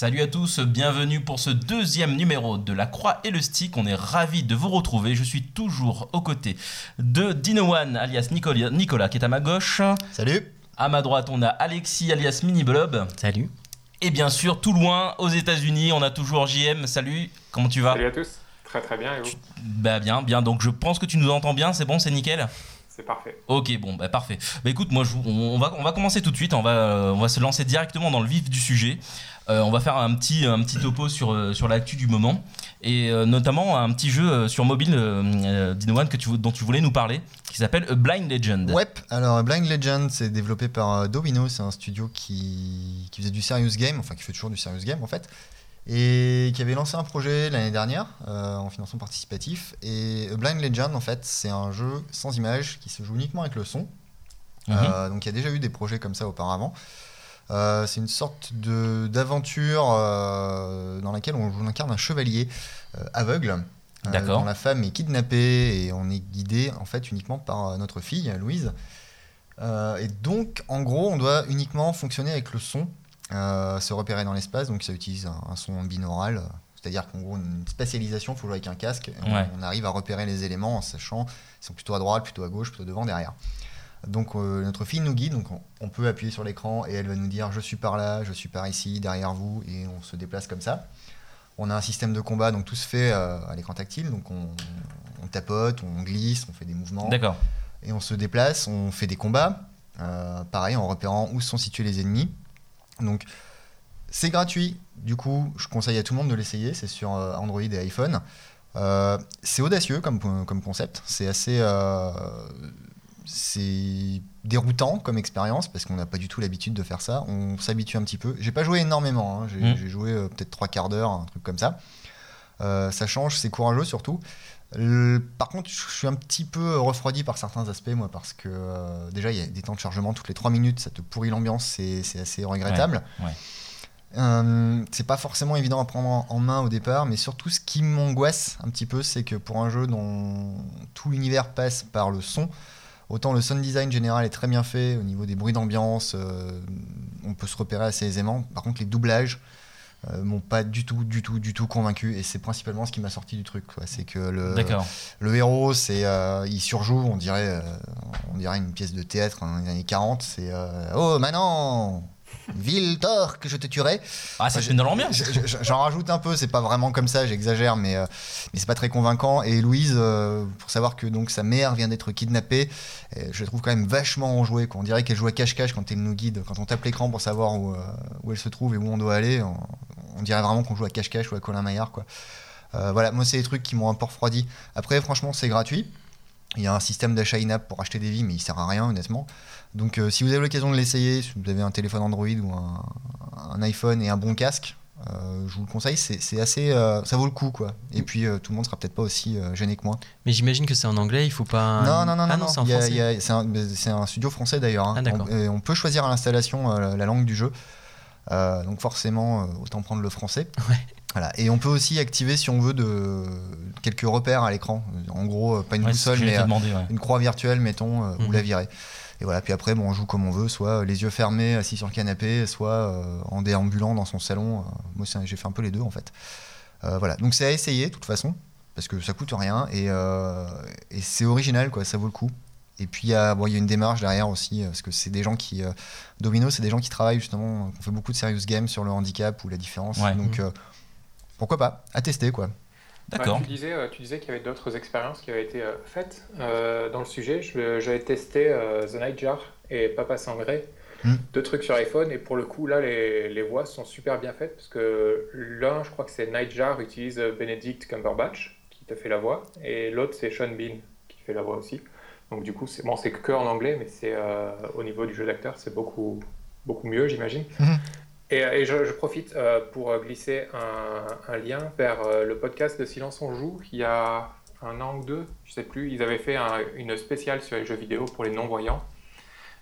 Salut à tous, bienvenue pour ce deuxième numéro de La Croix et le Stick. On est ravis de vous retrouver. Je suis toujours aux côtés de Dino One, alias Nicolas, Nicolas, qui est à ma gauche. Salut. À ma droite, on a Alexis, alias Mini Blob. Salut. Et bien sûr, tout loin, aux États-Unis, on a toujours JM. Salut, comment tu vas? Salut à tous. Très très bien et vous? Bah bien, bien. Donc je pense que tu nous entends bien, c'est bon, c'est nickel? C'est parfait. Ok, bon, bah parfait. Bah écoute, moi, je, vous- on, on va, on va commencer tout de suite. On va, euh, on va se lancer directement dans le vif du sujet. Euh, on va faire un petit, un petit topo sur, euh, sur l'actu du moment et euh, notamment un petit jeu sur mobile, Dino One, que tu, dont tu voulais nous parler, qui s'appelle A Blind Legend. Ouais, alors Blind Legend, c'est développé par Domino, c'est un studio qui, qui faisait du serious game, enfin qui fait toujours du serious game en fait, et qui avait lancé un projet l'année dernière euh, en financement participatif. Et A Blind Legend, en fait, c'est un jeu sans image qui se joue uniquement avec le son. Mhm. Euh, donc il y a déjà eu des projets comme ça auparavant. Euh, c'est une sorte de- d'aventure euh, dans laquelle on, on incarne un chevalier euh, aveugle. D'accord. dont la femme est kidnappée et on est guidé en fait uniquement par notre fille Louise. Et donc en gros on doit uniquement fonctionner avec le son, se repérer dans l'espace. Donc ça utilise un, un son binaural, c'est-à-dire qu'en gros une spatialisation, il faut jouer avec un casque. et on, Ouais. on arrive à repérer les éléments en sachant ils sont plutôt à droite, plutôt à gauche, plutôt devant, derrière. Donc euh, notre fille nous guide, donc on, on peut appuyer sur l'écran et elle va nous dire je suis par là, je suis par ici, derrière vous, et on se déplace comme ça. On a un système de combat, donc tout se fait euh, à l'écran tactile, donc on, on tapote, on glisse, on fait des mouvements, D'accord. et on se déplace, on fait des combats, euh, pareil en repérant où sont situés les ennemis. Donc c'est gratuit, du coup je conseille à tout le monde de l'essayer, c'est sur Android et iPhone. C'est audacieux comme, comme concept, c'est assez... c'est déroutant comme expérience parce qu'on n'a pas du tout l'habitude de faire ça. On s'habitue un petit peu. J'ai pas joué énormément, hein. j'ai Mm. j'ai joué euh, peut-être trois quarts d'heure, un truc comme ça. Euh, ça change, c'est courageux surtout. Le- par contre, je suis un petit peu refroidi par certains aspects, moi, parce que euh, déjà, il y a des temps de chargement toutes les 3 minutes, ça te pourrit l'ambiance, c'est assez regrettable. Ouais, ouais. Euh, c'est pas forcément évident à prendre en, en main au départ, mais surtout, ce qui m'angoisse un petit peu, c'est que pour un jeu dont tout l'univers passe par le son, autant le sound design général est très bien fait au niveau des bruits d'ambiance, euh, on peut se repérer assez aisément. Par contre, les doublages euh, m'ont pas du tout, du tout, du tout convaincu, et c'est principalement ce qui m'a sorti du truc. C'est que le, héros, c'est, euh, il surjoue, on dirait, euh, on dirait une pièce de théâtre dans les années 40. C'est euh, Oh, maintenant, ville que je te tuerai. Ah, met dans l'ambiance. J'en rajoute un peu, c'est pas vraiment comme ça, j'exagère, mais, euh, mais c'est pas très convaincant. Et Louise, euh, pour savoir que donc sa mère vient d'être kidnappée, euh, je la trouve quand même vachement enjouée. Quoi. On dirait qu'elle joue à cache-cache quand elle nous guide. Quand on tape l'écran pour savoir où, euh, où elle se trouve et où on doit aller, on, on dirait vraiment qu'on joue à cache-cache ou à Colin Maillard. Quoi. Voilà, moi, c'est des trucs qui m'ont un peu refroidi. Après, franchement, c'est gratuit. Il y a un système d'achat in-app pour acheter des vies, mais il sert à rien, honnêtement. Donc, euh, si vous avez l'occasion de l'essayer, si vous avez un téléphone Android ou un, un iPhone et un bon casque, euh, je vous le conseille. C'est assez, euh, ça vaut le coup, quoi. Et puis, euh, tout le monde sera peut-être pas aussi gêné que moi. Mais j'imagine que c'est en anglais, il faut pas. Non, non, non, ah non, non, c'est un, studio français d'ailleurs. hein. Ah, d'accord. on, peut choisir à l'installation la, la langue du jeu. Donc forcément, autant prendre le français. Ouais. Voilà. Et on peut aussi activer, si on veut, de, quelques repères à l'écran. En gros, pas une Ouais, boussole, mais ouais. une croix virtuelle, mettons, euh, ou Mhm. la virer. Et voilà, puis après, bon, on joue comme on veut, soit les yeux fermés, assis sur le canapé, soit euh, en déambulant dans son salon. Euh, moi, j'ai fait un peu les deux, en fait. Euh, voilà, donc c'est à essayer, de toute façon, parce que ça coûte rien, et, euh, et c'est original, quoi, ça vaut le coup. Et puis, il y, a, bon, il y a une démarche derrière aussi, euh, parce que c'est des gens qui... euh, Domino, c'est des gens qui travaillent, justement, euh, qui ont fait beaucoup de serious games sur le handicap ou la différence. Ouais. Donc, euh, pourquoi pas À tester, quoi. D'accord. Ouais, tu disais, euh, tu disais qu'il y avait d'autres expériences qui avaient été euh, faites euh, dans le sujet. Je- J'avais testé The Nightjar et Papa Sangré, Hmm. deux trucs sur iPhone. Et pour le coup, là, les, les voix sont super bien faites parce que l'un, je crois que c'est Nightjar, utilise Benedict Cumberbatch qui te fait la voix, et l'autre, c'est Sean Bean qui fait la voix aussi. Donc du coup, c'est bon, c'est que en anglais, mais c'est euh, au niveau du jeu d'acteur, c'est beaucoup beaucoup mieux, j'imagine. Mhm. Et, et je, profite euh, pour glisser un, lien vers euh, le podcast de Silence on joue. Il y a un an ou deux, je sais plus, ils avaient fait un- une spéciale sur les jeux vidéo pour les non-voyants.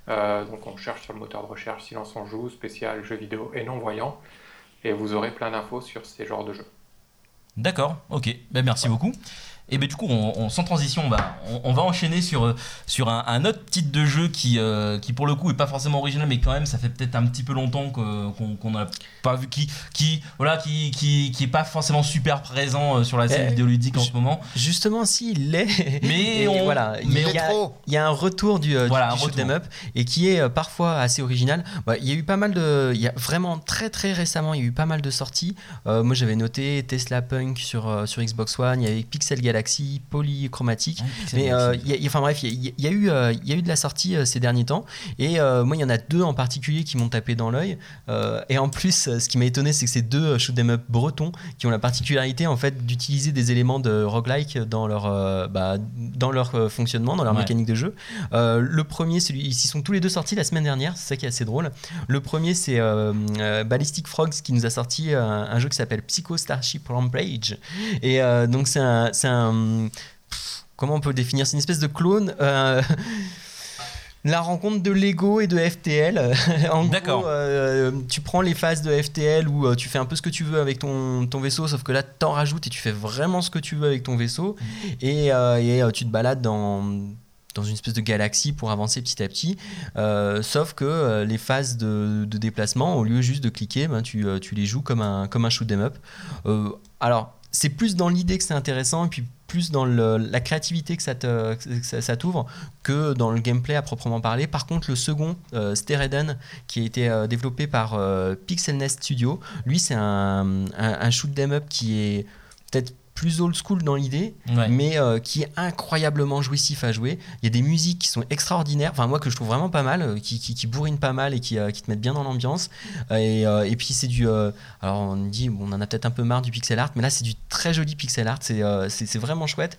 Euh, donc on cherche sur le moteur de recherche Silence on joue, spécial jeux vidéo et non-voyants. Et vous aurez plein d'infos sur ces genres de jeux. D'accord, ok, ben, merci beaucoup. Et ben du coup, on, on- sans transition, on va, on, on va enchaîner sur, sur un, un autre titre de jeu qui, euh, qui pour le coup est pas forcément original, mais quand même, ça fait peut-être un petit peu longtemps qu'on qu'on n'a pas vu, qui, qui voilà, qui, qui, qui est pas forcément super présent euh, sur la scène Eh, vidéoludique en ce moment. Justement, si, il l'est. Mais Et on- voilà, mais il y a, trop. il y a un retour du, euh, du- Voilà, du up et qui est euh, parfois assez original. Bah, il y a eu pas mal de, il y a vraiment très très récemment, il y a eu pas mal de sorties. Euh, moi, j'avais noté Tesla Punk sur sur Xbox One. Il y avait Pixel Galaxy, Polychromatic. Mais euh, il y a- il y a- enfin bref, il y, a- il y a eu, euh, il y a eu de la sortie euh, ces derniers temps. Et euh, moi, il y en a deux en particulier qui m'ont tapé dans l'œil. Euh, et en plus, euh, ce qui m'a étonné, c'est que c'est deux euh, shoot 'em up bretons qui ont la particularité en fait d'utiliser des éléments de roguelike dans leur, euh, bah, dans leur euh, fonctionnement, dans leur Ouais. mécanique de jeu. Euh, le premier, celui, ils sont tous les deux sortis la semaine dernière. C'est ça qui est assez drôle. Le premier, c'est euh, euh, Ballistic Frogs qui nous a sorti un, un jeu qui s'appelle Psycho Starship Rampage. Et euh, donc c'est un, un pff, comment on peut définir? C'est une espèce de clone. euh, La rencontre de Lego et de FTL. en D'accord. gros, euh, tu prends les phases de FTL où euh, tu fais un peu ce que tu veux avec ton, ton vaisseau, sauf que là, t'en rajoutes et tu fais vraiment ce que tu veux avec ton vaisseau. Et, euh, et, euh, tu te balades dans, dans une espèce de galaxie pour avancer petit à petit. Euh, sauf que euh, les phases de, de déplacement, au lieu juste de cliquer, ben, tu, euh, tu les joues comme un, comme un shoot 'em up. Euh, alors, c'est plus dans l'idée que c'est intéressant et puis plus dans la créativité que ça t'ouvre que dans le gameplay à proprement parler. Par contre, le second, euh, Stereden, qui a été euh, développé par euh, Pixel Nest Studio, lui, c'est un shoot 'em up qui est peut-être plus old school dans l'idée, Ouais. mais euh, qui est incroyablement jouissif à jouer. Il y a des musiques qui sont extraordinaires, enfin moi que je trouve vraiment pas mal, euh, qui, qui, qui bourrinent pas mal et qui, euh, qui te mettent bien dans l'ambiance. Et, euh, et puis c'est du... alors on dit, on en a peut-être un peu marre du pixel art, mais là c'est du très joli pixel art, c'est c'est- c'est vraiment chouette.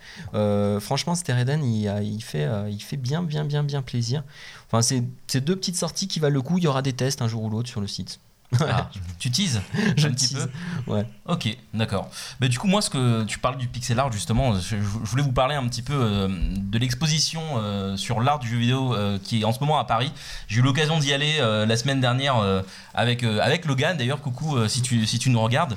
Franchement, Stereden, il, il, fait, il fait bien, bien, bien, bien plaisir. Enfin, c'est c'est deux petites sorties qui valent le coup. Il y aura des tests un jour ou l'autre sur le site. Ah, tu teases Je un petit tease. peu. Ouais. Ok, d'accord. Mais du coup, moi, ce que tu parles du pixel art, justement, je, je voulais vous parler un petit peu euh, de l'exposition euh, sur l'art du jeu vidéo euh, qui est en ce moment à Paris. J'ai eu l'occasion d'y aller la semaine dernière avec, avec Logan, d'ailleurs, coucou si, tu, si tu nous regardes.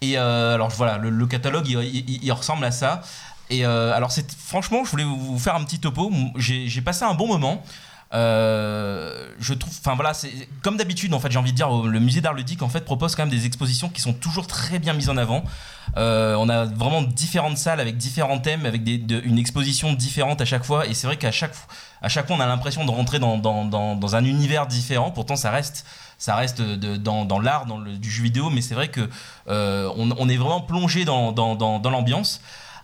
Et alors voilà, le, le catalogue, il, il- il ressemble à ça. Et alors, franchement, je voulais vous faire un petit topo. J'ai passé un bon moment. Euh, je trouve, enfin voilà, c'est comme d'habitude en fait. J'ai envie de dire, le musée d'art ludique en fait propose quand même des expositions qui sont toujours très bien mises en avant. Euh, on a vraiment différentes salles avec différents thèmes, avec une exposition différente à chaque fois. Et c'est vrai qu'à chaque, à chaque fois, on a l'impression de rentrer dans, un univers différent. Pourtant, ça reste, ça reste dans, l'art, dans le, du jeu vidéo. Mais c'est vrai que euh, est vraiment plongé dans l'ambiance.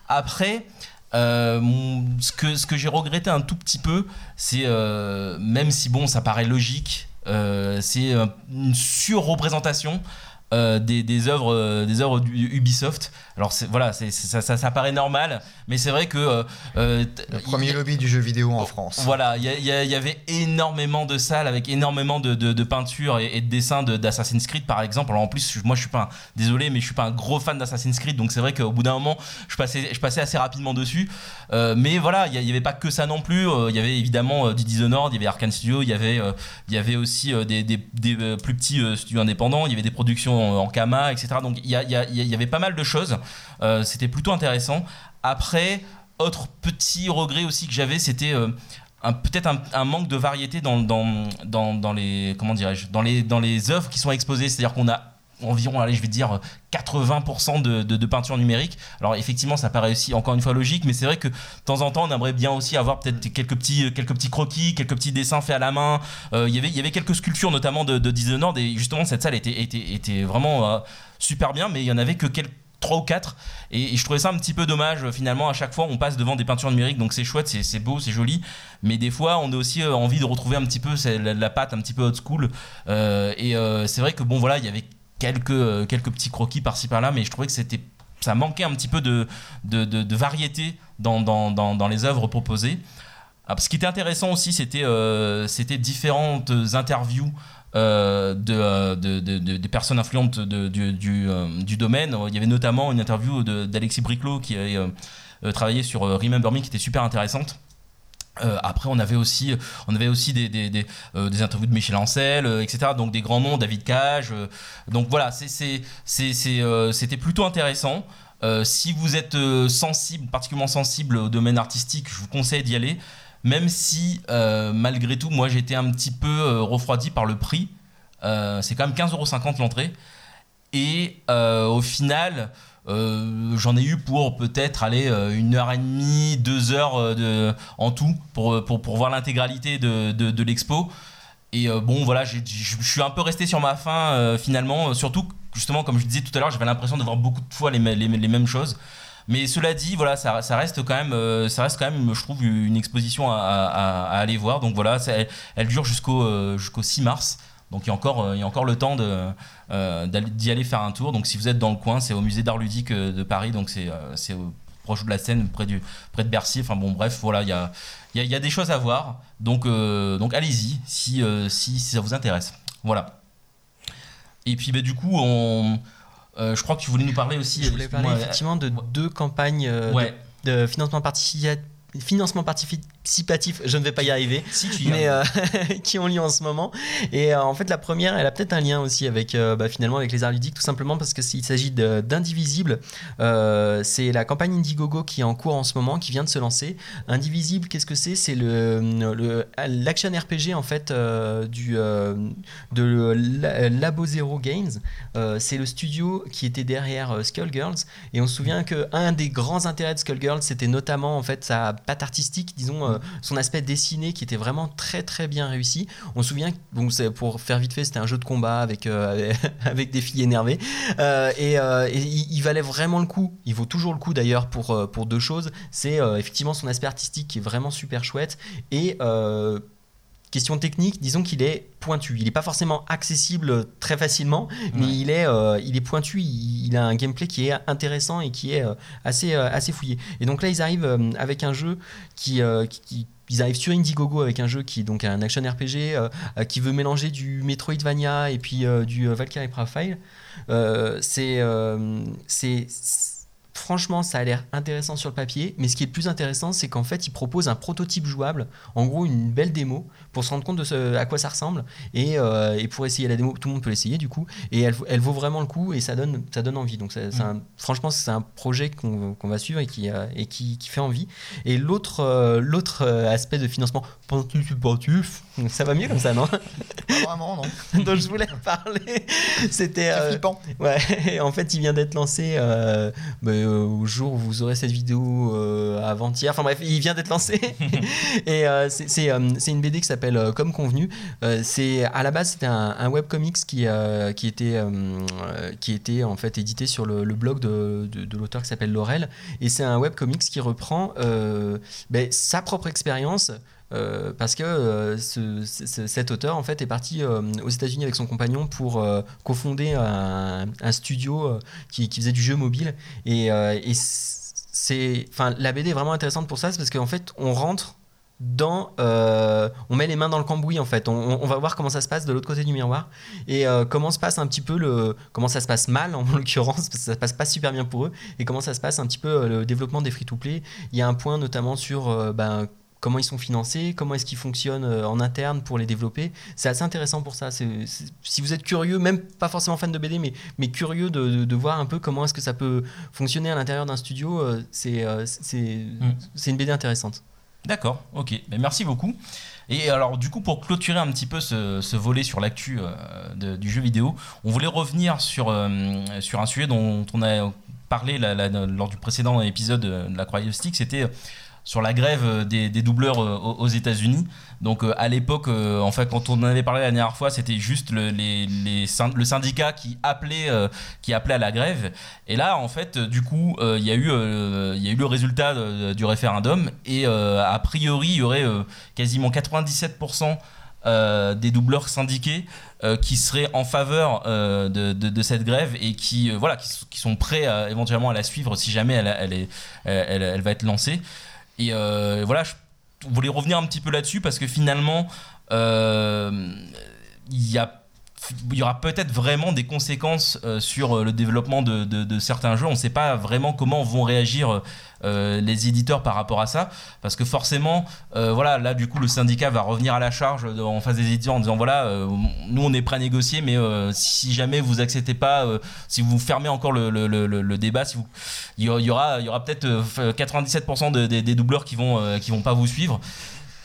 Après. Euh, ce que, ce que j'ai regretté un tout petit peu, c'est euh, même si bon, ça paraît logique, euh, c'est une surreprésentation euh, des, des œuvres, euh, des œuvres Ubisoft. Alors voilà, ça, ça, ça paraît normal, mais c'est vrai que euh, euh, Le premier lobby du jeu vidéo en France. voilà, il y, y avait énormément de salles avec énormément de, de, de peintures et, et de dessins de- d'Assassin's Creed par exemple. Alors en plus, moi je suis pas un, désolé, mais je suis pas un gros fan d'Assassin's Creed, donc c'est vrai qu'au bout d'un moment, je passais, je passais assez rapidement dessus. Euh, mais voilà, il y, a- il y avait pas que ça non plus. Euh, Il y avait évidemment euh, du Dishonored, il y avait Arkane Studio, il y avait, euh, il y avait aussi euh, des, des- des, euh, plus petits euh, studios indépendants, il y avait des productions en, Kama, etc. Donc il y, y avait pas mal de choses. Euh, C'était plutôt intéressant. Après, autre petit regret aussi que j'avais, c'était euh, peut-être un, un manque de variété dans, dans, dans, dans les comment dirais-je dans les dans les œuvres qui sont exposées. C'est-à-dire qu'on a environ, allez, je vais dire 80% de, de, de peinture numérique. Alors effectivement, ça paraît aussi encore une fois logique, mais c'est vrai que de temps en temps, on aimerait bien aussi avoir peut-être quelques petits, quelques petits croquis, quelques petits dessins faits à la main. Euh, il y avait, il y avait quelques sculptures notamment de, de Dishonored et justement cette salle était, était, était vraiment euh, super bien, mais il y en avait que quelques trois ou quatre et, et je trouvais ça un petit peu dommage finalement à chaque fois on passe devant des peintures numériques donc c'est chouette c'est beau c'est joli mais des fois on a aussi euh, envie de retrouver un petit peu la, la patte un petit peu old school Euh, et euh, c'est vrai que bon voilà il y avait quelques euh, quelques petits croquis par-ci par-là mais je trouvais que c'était ça manquait un petit peu de, de, de- variété dans, dans, dans, dans les œuvres proposées ah, ce qui était intéressant aussi, c'était euh, différentes interviews euh, de, euh, de, de- de- des personnes influentes du, du, euh, du domaine. Il y avait notamment une interview d'Alexis Briclot qui avait travaillé sur Remember Me qui était super intéressante. Euh, après, on avait aussi, on avait aussi des, des, des, euh, des interviews de Michel Ancel, euh, etc. Donc des grands noms, David Cage. donc voilà, c'était plutôt intéressant. Si vous êtes sensible, particulièrement sensible au domaine artistique, je vous conseille d'y aller. Même si, malgré tout, moi j'étais un petit peu refroidi par le prix. C'est quand même 15,50€ l'entrée. Et au final, euh, j'en ai eu pour peut-être aller euh, une heure et demie, deux heures euh, en tout pour, pour, pour voir l'intégralité de, de, l'expo. Et bon, voilà, je suis un peu resté sur ma faim finalement. Surtout, justement, comme je disais tout à l'heure, j'avais l'impression de voir beaucoup de fois les, les, les mêmes choses. Mais cela dit, voilà, ça, reste quand même, ça reste quand même, je trouve, une exposition à, aller voir. Donc voilà, elle, elle dure jusqu'au jusqu'au 6 mars. Donc il y a encore, il y a encore le temps de, d'y aller faire un tour. Donc si vous êtes dans le coin, c'est au musée d'art ludique euh, de Paris. Donc c'est euh, proche de la Seine, près, du, près de Bercy. Enfin bon, bref, voilà, il y a, y, a, il y a des choses à voir. Donc, euh, donc allez-y si, euh, si, si ça vous intéresse. Voilà. Et puis bah, du coup, on, euh, je crois que tu voulais nous parler aussi. Je voulais parler effectivement de deux campagnes euh, de- de, financement participatif. Financement participatif, je ne vais pas y arriver, Si tu y mais euh, qui ont lieu en ce moment. Et euh, en fait, la première, elle a peut-être un lien aussi avec euh, bah, finalement avec les arts ludiques, tout simplement parce que s'il s'agit d'Indivisible, c'est la campagne Indiegogo qui est en cours en ce moment, qui vient de se lancer. Indivisible, qu'est-ce que c'est? C'est le l'action RPG en fait du de la- Labo Zero Games. C'est le studio qui était derrière Skullgirls. Et on se souvient que un des grands intérêts de Skullgirls, c'était notamment en fait sa patte artistique, disons euh, son aspect dessiné qui était vraiment très très bien réussi. On se souvient, bon, pour faire vite fait, c'était un jeu de combat avec euh, avec des filles énervées. Euh, et, il, il valait vraiment le coup. Il vaut toujours le coup d'ailleurs pour pour deux choses. C'est effectivement son aspect artistique qui est vraiment super chouette et Question technique, disons qu'il est pointu. Il n'est pas forcément accessible très facilement, mais Ouais. il est, euh, il est pointu. Il, il a un gameplay qui est intéressant et qui est euh, assez, euh, assez fouillé. Et donc là, ils arrivent avec un jeu qui, ils arrivent sur Indiegogo avec un jeu qui est donc un action RPG euh, qui veut mélanger du Metroidvania et puis euh, du Valkyrie Profile. C'est, euh, c'est, c'est- franchement, ça a l'air intéressant sur le papier, mais ce qui est le plus intéressant, c'est qu'en fait, ils proposent un prototype jouable, en gros une belle démo, pour se rendre compte de ce, à quoi ça ressemble et, euh, et pour essayer la démo. Tout le monde peut l'essayer du coup, et elle, elle vaut vraiment le coup et ça donne, ça donne envie. Donc, c'est- c'est un- franchement, c'est un projet qu'on qu'on va suivre et qui, euh, et qui, qui fait envie. Et l'autre euh, l'autre aspect de financement, participatif, ça va mieux comme ça, non? Pas vraiment, non. Dont je voulais parler, c'était. C'est euh, flippant. Ouais, en fait, il vient d'être lancé euh, bah, euh, au jour où vous aurez cette vidéo euh, avant-hier. Enfin bref, il vient d'être lancé. et euh, c'est c'est, euh, c'est une BD qui s'appelle euh, Comme convenu. Euh, c'est à la base c'était un, un webcomics qui euh, qui était qui était en fait édité sur le, blog de, l'auteur qui s'appelle Laurel. Et c'est un webcomics qui reprend ben, sa propre expérience. parce que ce- ce- cet auteur en fait est parti aux États-Unis avec son compagnon pour cofonder un, studio qui, faisait du jeu mobile et, et c'est enfin la BD est vraiment intéressante pour ça c'est parce qu'en fait on rentre dans euh, on met les mains dans le cambouis en fait on, on va voir comment ça se passe de l'autre côté du miroir et euh, comment se passe un petit peu le comment ça se passe mal en l'occurrence parce que ça se passe pas super bien pour eux et comment ça se passe un petit peu euh, le développement des free to play il y a un point notamment sur euh, ben, comment ils sont financés, comment est-ce qu'ils fonctionnent en interne pour les développer. C'est assez intéressant pour ça. Si vous êtes curieux, même pas forcément fan de BD, mais, mais curieux de, de- de voir un peu comment est-ce que ça peut fonctionner à l'intérieur d'un studio, c'est c'est c'est une BD intéressante. D'accord, ok. Merci beaucoup. Et alors, du coup, pour clôturer un petit peu ce, volet sur l'actu euh, du jeu vidéo, on voulait revenir sur, euh, un sujet dont on a parlé lors du précédent épisode de la Croix Stick, c'était sur la grève des, des doubleurs euh, aux aux États-Unis. Donc, euh, à l'époque, euh, en fait, quand on en avait parlé la dernière fois, c'était juste le, syndicat qui appelait, euh, à la grève. Et là, en fait, euh, du coup, euh, il y, a eu, euh, le résultat du référendum. Et euh, a priori, il y aurait euh, quasiment 97% euh, des doubleurs syndiqués euh, qui seraient en faveur euh, de, cette grève et qui, euh, voilà, qui, sont prêts éventuellement à la suivre si jamais elle va être lancée. Et euh, voilà, je voulais revenir un petit peu là-dessus parce que finalement, euh, il y aura peut-être vraiment des conséquences euh, sur le développement de certains jeux. On ne sait pas vraiment comment vont réagir euh, les éditeurs par rapport à ça, parce que forcément, euh, voilà, là du coup le syndicat va revenir à la charge en face des éditeurs en disant voilà, euh, nous on est prêt à négocier, mais euh, si jamais vous acceptez pas, euh, si vous fermez encore le, le- le- débat, si vous, il y aura, il y aura, il y aura peut-être euh, 97% de- des- des doubleurs qui vont, euh, qui vont pas vous suivre.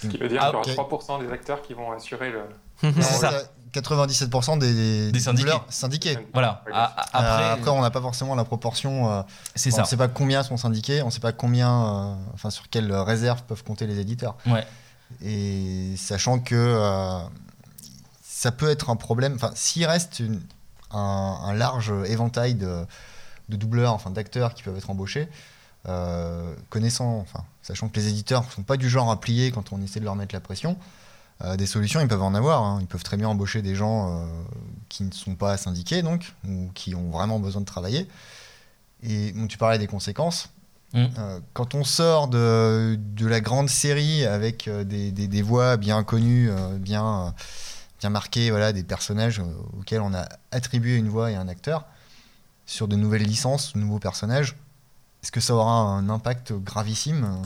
Ce qui veut dire Ah, qu'il y aura ok. 3% des acteurs qui vont assurer le. C'est ça. Euh, 97% des, Des syndiqués. doubleurs syndiqués. Voilà. Ouais, A- a- Après, Après, après, on n'a pas forcément la proportion. euh, c'est on ça. ne sait pas combien sont syndiqués, on ne sait pas combien, euh, enfin sur quelles réserves peuvent compter les éditeurs. Ouais. Et sachant que euh, ça peut être un problème. Enfin, s'il reste une- un, un large éventail de, de doubleurs, enfin d'acteurs qui peuvent être embauchés, euh, connaissant, enfin, sachant que les éditeurs ne sont pas du genre à plier quand on essaie de leur mettre la pression. Euh, des solutions, ils peuvent en avoir. hein. Ils peuvent très bien embaucher des gens euh, qui ne sont pas syndiqués, donc, ou qui ont vraiment besoin de travailler. Et bon, tu parlais des conséquences. Mm. Euh, quand on sort de, de la grande série avec des, des- des voix bien connues, bien, bien marquées, voilà, des personnages auxquels on a attribué une voix et un acteur, sur de nouvelles licences, de nouveaux personnages, est-ce que ça aura un impact gravissime?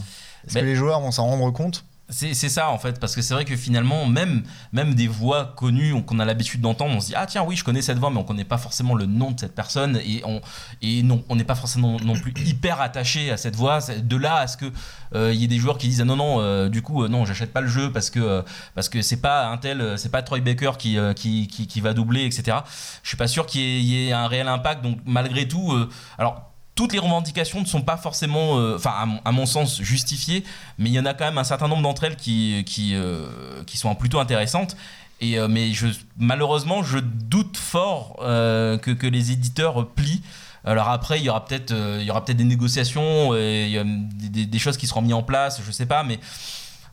Est-ce Ben- que les joueurs vont s'en rendre compte? C'est ça en fait, parce que c'est vrai que finalement, même, même des voix connues qu'on a l'habitude d'entendre, on se dit Ah tiens, oui, je connais cette voix, mais on connaît pas forcément le nom de cette personne, et on et non, on n'est pas forcément non plus hyper attaché à cette voix. De là à ce que euh, y ait des joueurs qui disent Ah non, non, euh, du coup, euh, non, j'achète pas le jeu parce que parce que c'est pas un tel, c'est pas Troy Baker qui, qui, qui, va doubler, etc. Je suis pas sûr qu'il y, y ait un réel impact, donc malgré tout, alors. Toutes les revendications ne sont pas forcément, euh, enfin à, mon- sens, justifiées, mais il y en a quand même un certain nombre d'entre elles qui, qui, euh, qui sont plutôt intéressantes. Et, euh, mais malheureusement, je doute fort que, que les éditeurs plient. Alors après, il y aura peut-être il peut-être des négociations, des, choses qui seront mises en place, je sais pas, mais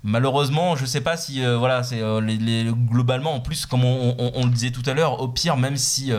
malheureusement, je sais pas si voilà, c'est globalement en plus, comme on, le disait tout à l'heure, au pire, même si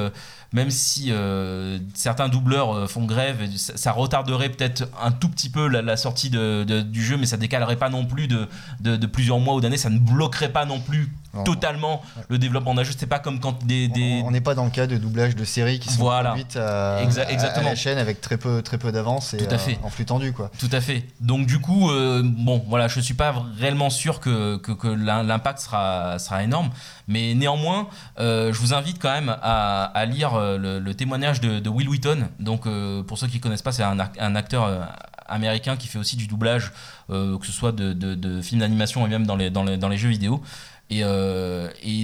même si euh, certains doubleurs euh, font grève, ça, ça retarderait peut-être un tout petit peu la, la sortie de- de- du jeu, mais ça décalerait pas non plus de, de, plusieurs mois ou d'années, ça ne bloquerait pas non plus Non. totalement le développement d'un jeu. C'est pas comme quand des, des- On n'est pas dans le cas de doublage de séries qui sont Voilà. produites à, Exa- à- la chaîne avec très peu, très peu d'avance et Tout à fait. euh, en flux tendu. Quoi. Tout à fait. Donc du coup, euh, bon, voilà, je suis pas réellement sûr que, que, que l'im- l'impact sera, sera énorme, mais néanmoins, euh, je vous invite quand même à, à lire euh, le, témoignage de, Will Wheaton. Donc euh, pour ceux qui connaissent pas, c'est un, acteur euh, américain qui fait aussi du doublage, que ce soit de, films d'animation et même dans les, jeux vidéo. Et,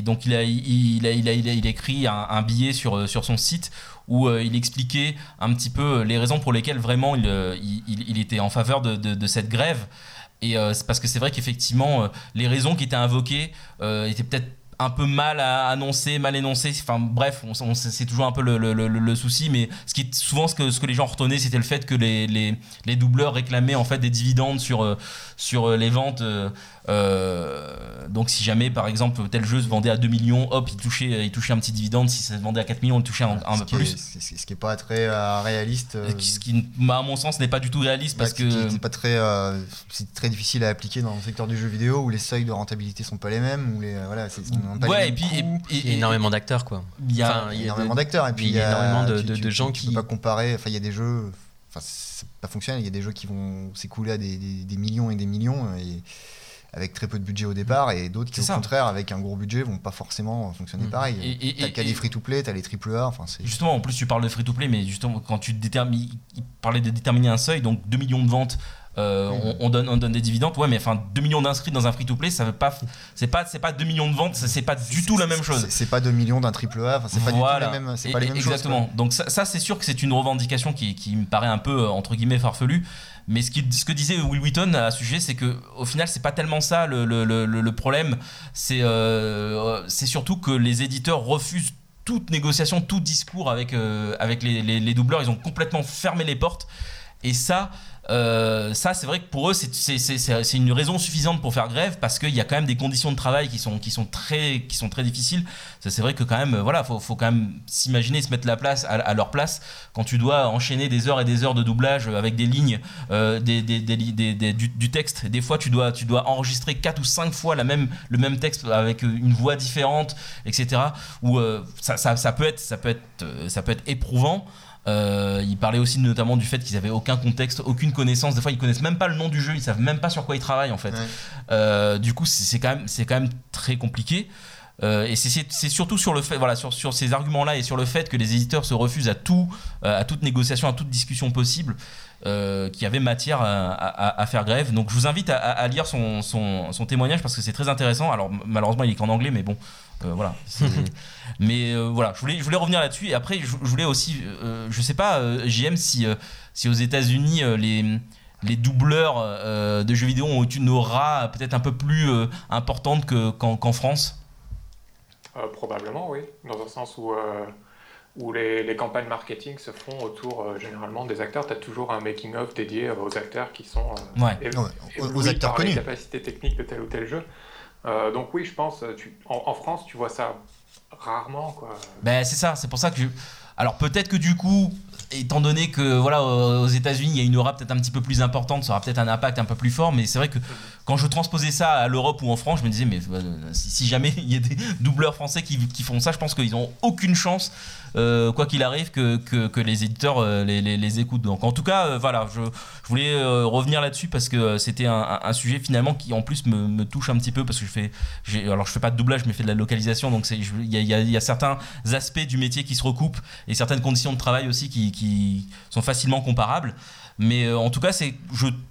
donc il a, écrit un, billet sur, son site où il expliquait un petit peu les raisons pour lesquelles vraiment il, était en faveur de, cette grève. Et parce que c'est vrai qu'effectivement, les raisons qui étaient invoquées étaient peut-être un peu mal à annoncer, mal énoncées. Enfin bref, on, c'est toujours un peu le, le- souci. Mais ce qui, souvent, ce que, ce que les gens retenaient, c'était le fait que les, les, les doubleurs réclamaient en fait des dividendes sur, euh, sur les ventes. Euh, donc si jamais, par exemple, tel jeu se vendait à 2 millions, hop, il touchait, il touchait un petit dividende. Si ça se vendait à 4 millions, il touchait un, un peu est, plus. ce- qui est pas très euh, réaliste. euh, Ce qui, à mon sens, n'est pas du tout réaliste parce bah, que. c'est pas très, euh, c'est très difficile à appliquer dans le secteur du jeu vidéo où les seuils de rentabilité sont pas les mêmes, où les euh, voilà, pas Ouais, les et puis. et- coûts, et- Il y a et- énormément d'acteurs, quoi. il y a- Enfin, il y il a y a énormément d'acteurs et puis il y a énormément de- tu- de- tu- de gens tu qui- peux pas comparer. Enfin, il y a des jeux, enfin, c'est pas fonctionnel. Il y a des jeux qui vont s'écouler à des, des- des millions et des millions et avec très peu de budget au départ et d'autres qui au ça. contraire avec un gros budget vont pas forcément fonctionner Mm. pareil. Et- T'as et- des free to play, t'as les triple A, enfin Justement, en plus, tu parles de free-to-play, mais justement, quand tu détermines, parlait de déterminer un seuil, donc 2 millions de ventes, euh, on, on donne, on donne des dividendes. Ouais, mais enfin, 2 millions d'inscrits dans un free-to-play, ça veut pas, c'est pas, c'est pas 2 millions de ventes, c'est pas du tout la même chose. C'est- pas 2 millions d'un triple A, c'est pas Voilà. du tout les mêmes, c'est pas les mêmes Exactement. choses. Donc ça, ça, c'est sûr que c'est une revendication qui, qui me paraît un peu euh, entre guillemets farfelue. Mais ce, que disait Will Wheaton à ce sujet, c'est que au final, c'est pas tellement ça le, problème. C'est euh, c'est surtout que les éditeurs refusent toute négociation, tout discours avec, euh, avec les- les doubleurs. Ils ont complètement fermé les portes. Et ça, Euh, ça, c'est vrai que pour eux, c'est- une raison suffisante pour faire grève parce qu'il y a quand même des conditions de travail qui sont, très, difficiles. C'est vrai que quand même, euh, voilà, faut, faut quand même s'imaginer, se mettre la place, à, leur place quand tu dois enchaîner des heures et des heures de doublage avec des lignes, euh, du, texte. Des fois, tu dois, enregistrer quatre ou cinq fois le même texte avec une voix différente, etc. Ou ça peut être éprouvant. Euh, il parlait aussi notamment du fait qu'ils avaient aucun contexte, aucune connaissance. Des fois, ils connaissent même pas le nom du jeu, ils savent même pas sur quoi ils travaillent en fait. Ouais. Euh, du coup, c'est quand même, c'est quand même très compliqué. Euh, et c'est- surtout sur le fait, voilà, sur, sur ces arguments-là et sur le fait que les éditeurs se refusent à tout, euh, à toute négociation, à toute discussion possible, qu'il y avait matière à, à- à faire grève. Donc, je vous invite à, lire son, son- son témoignage parce que c'est très intéressant. Alors, malheureusement, il est qu'en anglais, mais bon, euh, voilà. c'est- mais euh, voilà, je voulais, je voulais revenir là-dessus. Et après, je, je voulais aussi, euh, je sais pas, euh, JM, si, euh, si aux États-Unis euh, les les doubleurs euh, de jeux vidéo ont une aura peut-être un peu plus euh, importante que- qu'en France? Euh, probablement, oui. Dans un sens où, euh, où les, les campagnes marketing se font autour euh, généralement des acteurs. Tu as toujours un making-of dédié aux acteurs qui sont euh, Ouais. aux- acteurs par les connus. capacités techniques de tel ou tel jeu. Euh, donc oui, je pense, tu, en, en France, tu vois ça rarement. Quoi. Ben c'est ça, c'est pour ça que je... Alors peut-être que du coup, étant donné que voilà aux États-Unis il y a une aura peut-être un petit peu plus importante, ça aura peut-être un impact un peu plus fort, mais c'est vrai que quand je transposais ça à l'Europe ou en France, je me disais mais euh, si, jamais il y a des doubleurs français qui, font ça, je pense qu'ils ont aucune chance, euh, quoi qu'il arrive, que, que, que les éditeurs euh, les, les, les écoutent. Donc en tout cas, euh, voilà, je, je voulais revenir là-dessus parce que c'était un, un- sujet finalement qui en plus me, me touche un petit peu parce que je fais, alors je fais pas de doublage, mais je fais de la localisation, donc il y y y a certains aspects du métier qui se recoupent et certaines conditions de travail aussi qui, qui sont facilement comparables. Mais euh, en tout cas, c'est,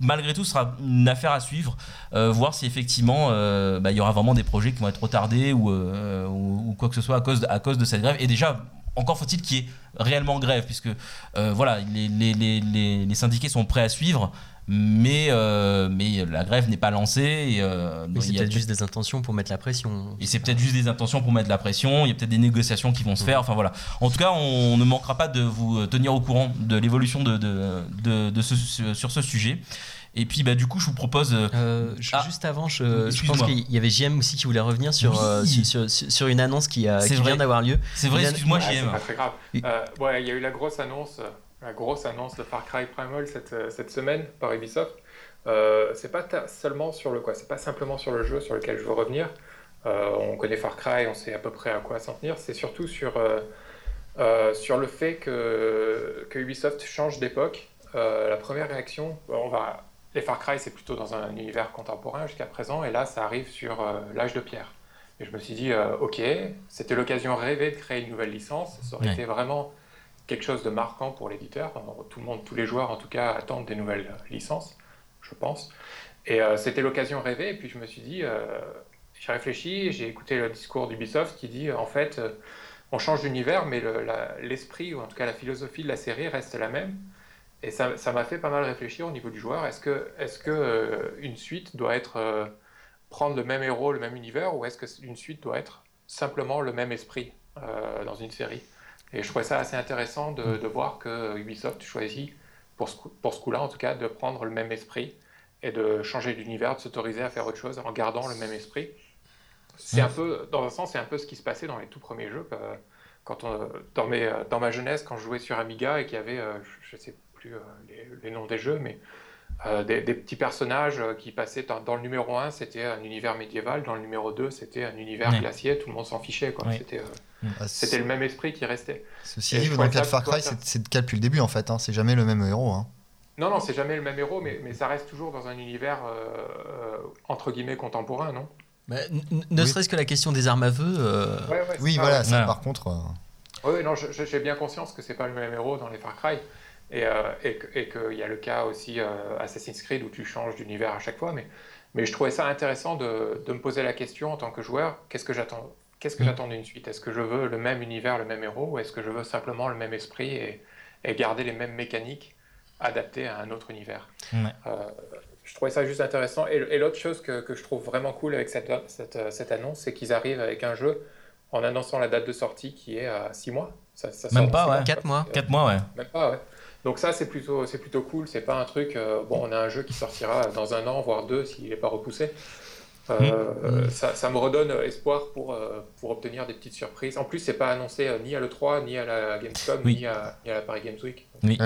malgré tout, ce sera une affaire à suivre, euh, voir si effectivement euh, bah, il y aura vraiment des projets qui vont être retardés ou, quoi que ce soit à cause, de, cette grève. Et déjà, encore faut-il qu'il y ait réellement grève, puisque voilà, les, les, les, syndiqués sont prêts à suivre, mais, euh, mais la grève n'est pas lancée. Et, euh, Mais c'est peut-être juste des intentions pour mettre la pression. et c'est peut-être juste des intentions pour mettre la pression, il y a peut-être des négociations qui vont se faire, enfin voilà. En tout cas, on ne manquera pas de vous tenir au courant de l'évolution de, de, de, de ce, sur ce sujet. Et puis bah, du coup, je vous propose... euh, je- Ah. juste avant, je, je pense qu'il y avait JM aussi qui voulait revenir sur, Oui. euh, sur, sur- une annonce qui, a- C'est qui vient d'avoir lieu. C'est vrai, excuse-moi, c'est JM. pas très grave. Euh, ouais, il y a eu la grosse annonce, euh, la grosse annonce de Far Cry Primal cette, euh, cette semaine par Ubisoft. Euh, c'est pas seulement sur le quoi, c'est pas simplement sur le jeu sur lequel je veux revenir. Euh, on connaît Far Cry, on sait à peu près à quoi s'en tenir. C'est surtout sur euh, sur le fait que, que Ubisoft change d'époque. La première réaction, on va les Far Cry c'est plutôt dans un univers contemporain jusqu'à présent, et là ça arrive sur l'âge de pierre. Et je me suis dit, ok, c'était l'occasion rêvée de créer une nouvelle licence. Ça aurait Ouais. été vraiment quelque chose de marquant pour l'éditeur. Tout le monde, tous les joueurs en tout cas, attendent des nouvelles licences, je pense. Et euh, c'était l'occasion rêvée. Et puis je me suis dit, euh, j'ai réfléchi, j'ai écouté le discours d'Ubisoft qui dit, en fait, euh, on change d'univers, mais l'esprit, ou en tout cas la philosophie de la série reste la même. Et ça m'a fait pas mal réfléchir au niveau du joueur. Est-ce que, est-ce que une suite doit être prendre le même héros, le même univers, ou est-ce qu'une suite doit être simplement le même esprit dans une série? Et je trouvais ça assez intéressant de, de voir que Ubisoft choisit, pour ce, pour ce coup-là en tout cas, de prendre le même esprit et de changer d'univers, de s'autoriser à faire autre chose en gardant le même esprit. C'est un peu, dans un sens, c'est un peu ce qui se passait dans les tout premiers jeux. Quand on, dans, mes, dans ma jeunesse, quand je jouais sur Amiga et qu'il y avait, euh, je ne sais plus euh, les, les noms des jeux, mais euh, des, des petits personnages euh, qui passaient dans, dans le numéro 1, c'était un univers médiéval, dans le numéro 2, c'était un univers Ouais. glacier, tout le monde s'en fichait. quoi. Ouais. C'était, euh, Ah, c'était le même esprit qui restait. Ceci dit, dans le cas de Far Cry, c'est c'est le cas depuis le début en fait. hein. C'est jamais le même héros. hein. Non, non, c'est jamais le même héros, mais, mais ça reste toujours dans un univers euh, entre guillemets contemporain, non? Bah, n- n- ne Oui. serait-ce que la question des armes à feu. euh, Ouais, ouais, c'est Oui, ça, voilà. ouais. ça, par contre, euh, Oui, non, je- je- j'ai bien conscience que c'est pas le même héros dans les Far Cry. Et, euh, et, qu'il y a le cas aussi euh, Assassin's Creed où tu changes d'univers à chaque fois. Mais, mais je trouvais ça intéressant de, de me poser la question en tant que joueur qu'est-ce que j'attends Qu'est-ce que Mm. j'attends d'une suite? Est-ce que je veux le même univers, le même héros Ou est-ce que je veux simplement le même esprit et, et garder les mêmes mécaniques adaptées à un autre univers? Ouais. Euh, Je trouvais ça juste intéressant. Et, et l'autre chose que, que je trouve vraiment cool avec cette, cette, cette annonce, c'est qu'ils arrivent avec un jeu en annonçant la date de sortie qui est à 6 mois. Ça, ça Même pas, six ouais. mois, Quatre quoi. mois. Euh, 4 mois, ouais. même pas, ouais. Donc ça, c'est plutôt, c'est plutôt cool. C'est pas un truc. euh, bon, on a un jeu qui sortira dans un an, voire deux, s'il n'est pas repoussé. Euh, ça, ça me redonne espoir pour, euh, pour obtenir des petites surprises. En plus, c'est pas annoncé euh, ni à l'E3, ni à la Gamescom, Oui. ni, à, ni à la Paris Games Week. Oui.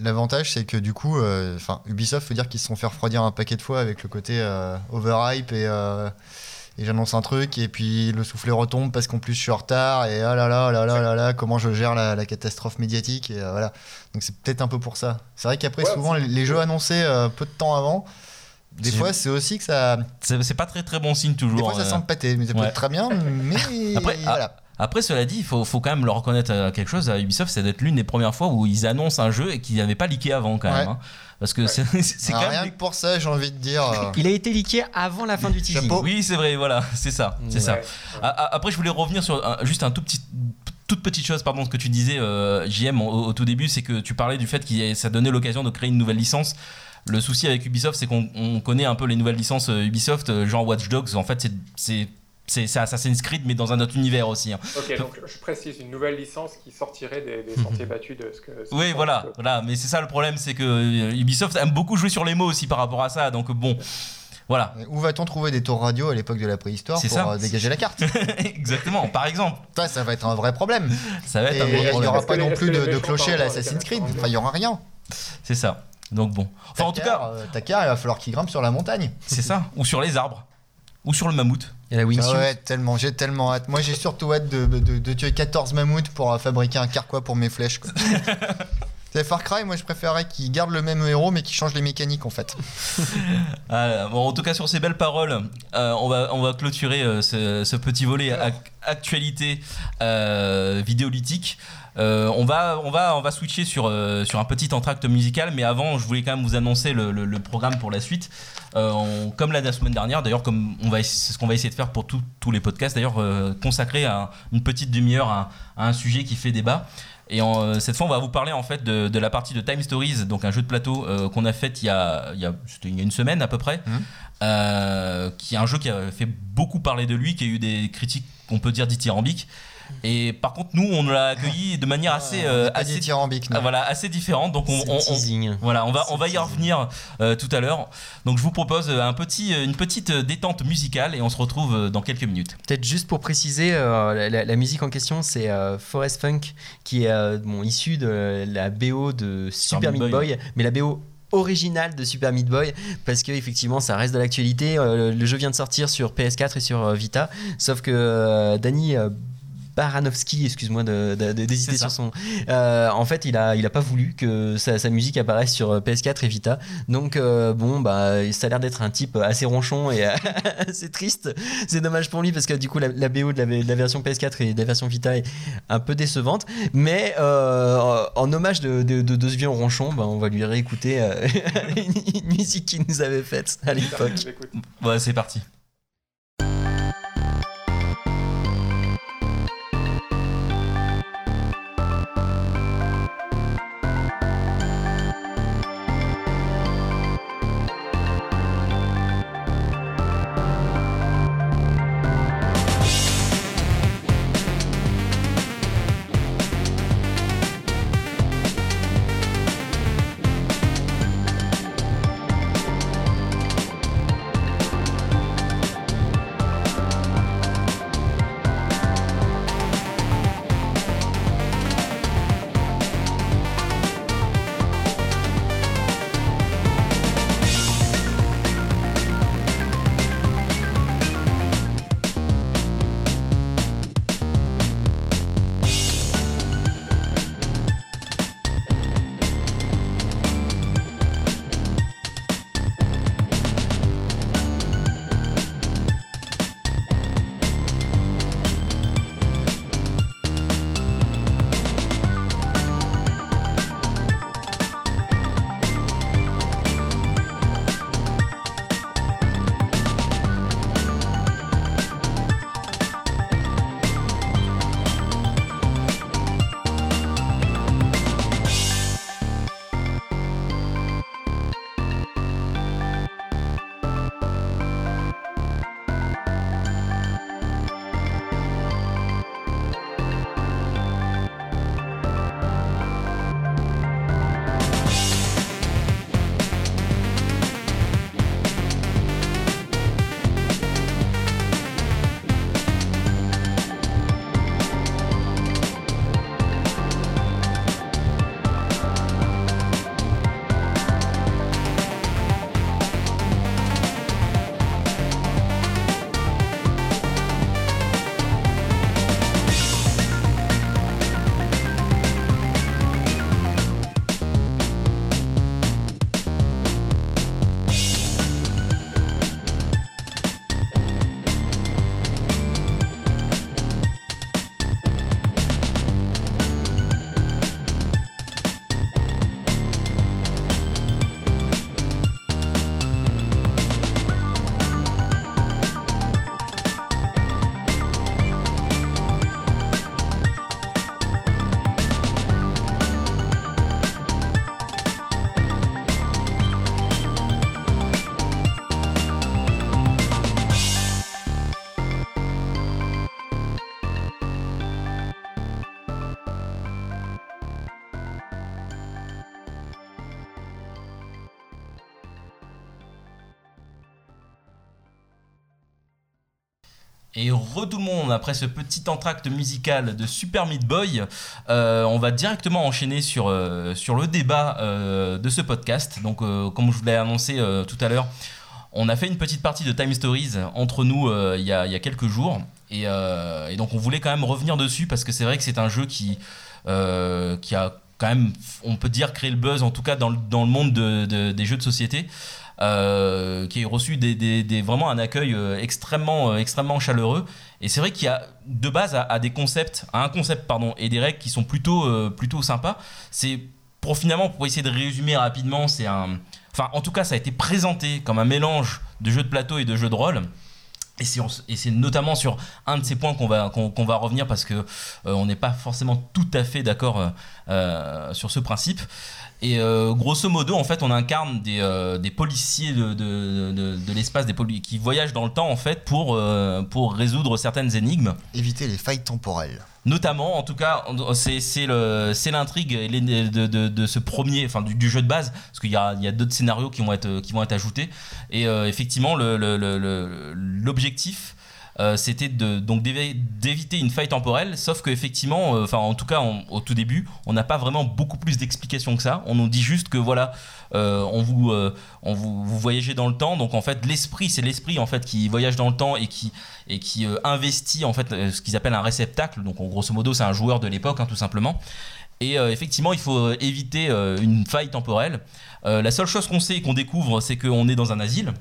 L'avantage, c'est que du coup, euh, Ubisoft, faut dire qu'ils se sont fait refroidir un paquet de fois avec le côté euh, overhype et, euh, et j'annonce un truc et puis le soufflet retombe parce qu'en plus je suis en retard et ah là là là là là là comment je gère la, la catastrophe médiatique et euh, voilà. Donc c'est peut-être un peu pour ça. C'est vrai qu'après Ouais, souvent les, les jeux annoncés euh, peu de temps avant, des fois c'est aussi que ça, C'est pas très très bon signe toujours. des fois ça euh. sent pâté, mais ça peut ouais. être très bien, mais Après, ah, voilà. Après, cela dit, il faut, faut quand même leur reconnaître euh, quelque chose à Ubisoft, c'est d'être l'une des premières fois où ils annoncent un jeu et qu'ils n'avaient pas leaké avant quand même. Hein. Parce que c'est c'est quand rien même. que pour ça, j'ai envie de dire. euh, Il a été leaké avant la fin du teasing. Chapeau. Oui, c'est vrai, voilà, c'est ça, c'est Ouais. ça. Ouais. Après, je voulais revenir sur un- juste un tout petit, toute petite chose, pardon, ce que tu disais, euh, JM, au, au tout début, c'est que tu parlais du fait que ça donnait l'occasion de créer une nouvelle licence. Le souci avec Ubisoft, c'est qu'on on connaît un peu les nouvelles licences euh, Ubisoft, euh, genre Watch Dogs. En fait, c'est- c'est Assassin's Creed, mais dans un autre univers aussi. hein. Ok, donc je précise une nouvelle licence qui sortirait des, des Mhm. sentiers battus de ce que. ce Oui, que- voilà, voilà. Mais c'est ça le problème, c'est que euh, Ubisoft aime beaucoup jouer sur les mots aussi par rapport à ça. Donc bon, voilà, Où va-t-on trouver des tours radio à l'époque de la préhistoire C'est pour ça. euh, dégager la carte? Exactement. Par exemple, Ça, ça va être un vrai problème. ça va Et être un il gros n'y problème. aura pas non plus de, de clocher à l'Assassin's Creed. Enfin, il n'y aura rien. C'est ça. Donc bon. Enfin, en tout cas, euh, Takar, il va falloir qu'il grimpe sur la montagne. c'est ça. Ou sur les arbres. Ou sur le mammouth. Il y a la wingsuit. Ah ouais, tellement, j'ai tellement hâte. Moi, j'ai surtout hâte de, de- de tuer 14 mammouths pour euh, fabriquer un carquois pour mes flèches. quoi. C'est Far Cry, moi je préférerais qu'ils gardent le même héros mais qu'ils changent les mécaniques en fait. Ah, bon, en tout cas, sur ces belles paroles, euh, on, va, on va clôturer euh, ce, ce petit volet ac- actualité euh, vidéolytique. Euh, on, va, on, va, on va switcher sur, euh, sur un petit entracte musical, mais avant, je voulais quand même vous annoncer le, le- le programme pour la suite. Euh, on- comme la semaine dernière, d'ailleurs, comme on va, c'est ce qu'on va essayer de faire pour tout- tous les podcasts, d'ailleurs, consacrer à une petite demi-heure à, à un sujet qui fait débat. Et en, cette fois, on va vous parler en fait de, de la partie de Time Stories, donc un jeu de plateau qu'on a fait il y a, il y, a, il y a une semaine à peu près, euh, qui est un jeu qui a fait beaucoup parler de lui, qui a eu des critiques, on peut dire, dithyrambiques. Et par contre, nous, on l'a accueilli de manière assez, euh, assez, dithyrambique, non. voilà, assez différente. Donc, on, voilà, on va, on va y revenir euh, tout à l'heure. Donc, je vous propose un petit, une petite détente musicale et on se retrouve euh, dans quelques minutes. Peut-être juste pour préciser, euh, la, la- la musique en question, c'est euh, Forest Funk, qui est euh, bon, issue de la BO de Super Meat Boy. Boy, mais la BO originale de Super Meat Boy parce que effectivement ça reste de l'actualité Euh, le jeu vient de sortir sur PS4 et sur euh, Vita sauf que euh, Danny euh, Baranowski, excuse-moi d'hésiter C'est sur son. Euh, en fait, il a, il a pas voulu que sa, sa musique apparaisse sur euh, PS4 et Vita. Donc, euh, bon, bah, ça a l'air d'être un type assez ronchon et assez triste. C'est dommage pour lui parce que du coup, la, la BO de la, de la version PS4 et de la version Vita est un peu décevante. Mais euh, en hommage de, de, de, de ce vieux ronchon, bah, on va lui réécouter une, une musique qu'il nous avait faite à l'époque. J'écoute. Ouais, c'est parti. Re tout le monde, après ce petit entracte musical de Super Meat Boy, euh, on va directement enchaîner sur, euh, sur le débat euh, de ce podcast. Donc, comme je vous l'ai annoncé tout à l'heure, on a fait une petite partie de Time Stories entre nous il y, a, quelques jours. Et, donc, on voulait quand même revenir dessus parce que c'est vrai que c'est un jeu qui, qui a quand même, on peut dire, créé le buzz, en tout cas dans le, dans le monde de- de- des jeux de société. Euh, qui a reçu vraiment un accueil euh, extrêmement, euh, extrêmement chaleureux. Et c'est vrai qu'il y a de base à, des concepts, à un concept pardon, et des règles qui sont plutôt, plutôt sympas. C'est pour finalement, pour essayer de résumer rapidement, c'est enfin en tout cas ça a été présenté comme un mélange de jeux de plateau et de jeux de rôle. Et c'est, notamment sur un de ces points qu'on va, qu'on, va revenir parce que euh, on n'est pas forcément tout à fait d'accord sur ce principe. Et euh, grosso modo, en fait, on incarne des, euh, des policiers de, de, de, de l'espace, des poli- qui voyagent dans le temps, en fait, pour, euh, pour résoudre certaines énigmes. Éviter les failles temporelles. Notamment, en tout cas, c'est l'intrigue de, ce premier, enfin du, du jeu de base, parce qu'il y a, il y a d'autres scénarios qui vont être, qui vont être ajoutés. Et effectivement, le- le- le- le- l'objectif, euh, c'était de, donc d'évi- d'éviter une faille temporelle, sauf qu'effectivement, euh, enfin en tout cas au tout début, on n'a pas vraiment beaucoup plus d'explications que ça. On nous dit juste que voilà, euh, on vous, vous, voyagez dans le temps, donc en fait l'esprit, c'est l'esprit en fait qui voyage dans le temps et qui et qui investit en fait ce qu'ils appellent un réceptacle. Donc en grosso modo, c'est un joueur de l'époque, hein, tout simplement. Et effectivement, il faut éviter une faille temporelle. La seule chose qu'on sait et qu'on découvre, c'est qu'on est dans un asile.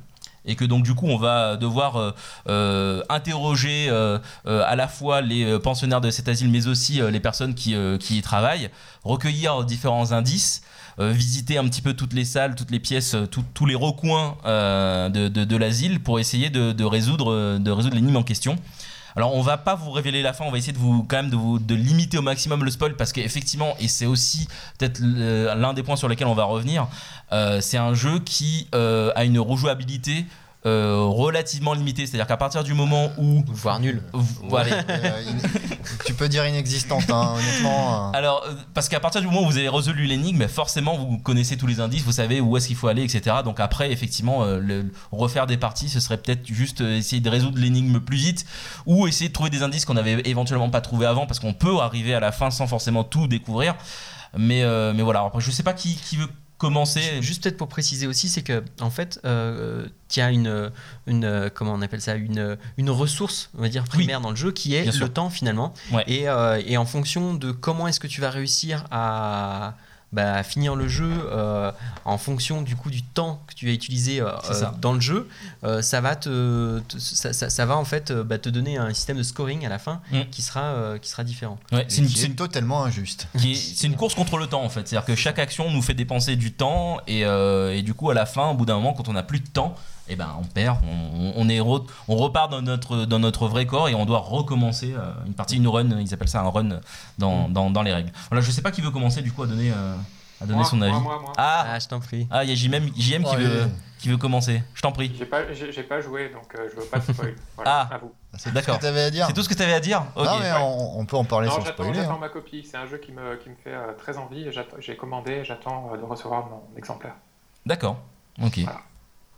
Et que donc du coup on va devoir euh, euh, interroger euh, à la fois les pensionnaires de cet asile mais aussi les personnes qui, qui y travaillent, recueillir différents indices, visiter un petit peu toutes les salles, toutes les pièces, tous les recoins de, de- de l'asile pour essayer de, de résoudre, de résoudre l'énigme en question. Alors on va pas vous révéler la fin, on va essayer de vous quand même de, vous, limiter au maximum le spoil parce qu'effectivement et c'est aussi peut-être l'un des points sur lesquels on va revenir, euh, c'est un jeu qui euh, a une rejouabilité euh, relativement limitée, c'est-à-dire qu'à partir du moment où Voire nul. voilà, Euh, in- tu peux dire inexistante, hein, honnêtement. euh. Alors, euh, parce qu'à partir du moment où vous avez résolu l'énigme, forcément, vous connaissez tous les indices, vous savez où est-ce qu'il faut aller, etc. Donc après, effectivement, euh, le- refaire des parties, ce serait peut-être juste essayer de résoudre l'énigme plus vite, ou essayer de trouver des indices qu'on avait éventuellement pas trouvé avant, parce qu'on peut arriver à la fin sans forcément tout découvrir. Mais, euh, mais voilà, après, je sais pas qui, qui veut commencer. Juste peut-être pour préciser aussi, c'est que en fait, euh, tu as une, une comment on appelle ça, une, une ressource, on va dire primaire dans le jeu, qui est Bien le sûr. temps finalement. Ouais. Et, euh, et en fonction de comment est-ce que tu vas réussir à bah, finir le jeu, euh, en fonction du coup du temps que tu vas utiliser euh, euh, dans le jeu, euh, ça va te, te- ça, ça- ça va en fait bah, te donner un système de scoring à la fin Mm. qui sera euh, qui sera différent. Ouais, c'est une, est une- totalement injuste. c'est une course contre le temps en fait. C'est-à-dire que chaque action nous fait dépenser du temps et, euh, et du coup à la fin, au bout d'un moment, quand on n'a plus de temps, eh ben on perd, on, on est re- on repart dans notre dans notre vrai corps et on doit recommencer euh, une partie, une run. Ils appellent ça un run dans, dans, dans les règles. Voilà, je sais pas qui veut commencer du coup à donner euh, à donner Moi, son avis. moi, moi. Ah Ah, je t'en prie. ah, il y a JM, JM qui Allez. veut qui veut commencer. Je t'en prie. J'ai pas, j'ai j'ai pas joué, donc euh, je veux pas de spoil. Voilà, Ah. à vous. C'est tout D'accord. ce que tu avais à dire. C'est tout ce que tu avais à dire. Ok. Non, mais on, on peut en parler Non, sans j'attends spoiler. j'attends hein. ma copie. C'est un jeu qui me, qui me fait euh, très envie. J'ai commandé, j'attends euh, de recevoir mon exemplaire. D'accord. Ok. Voilà.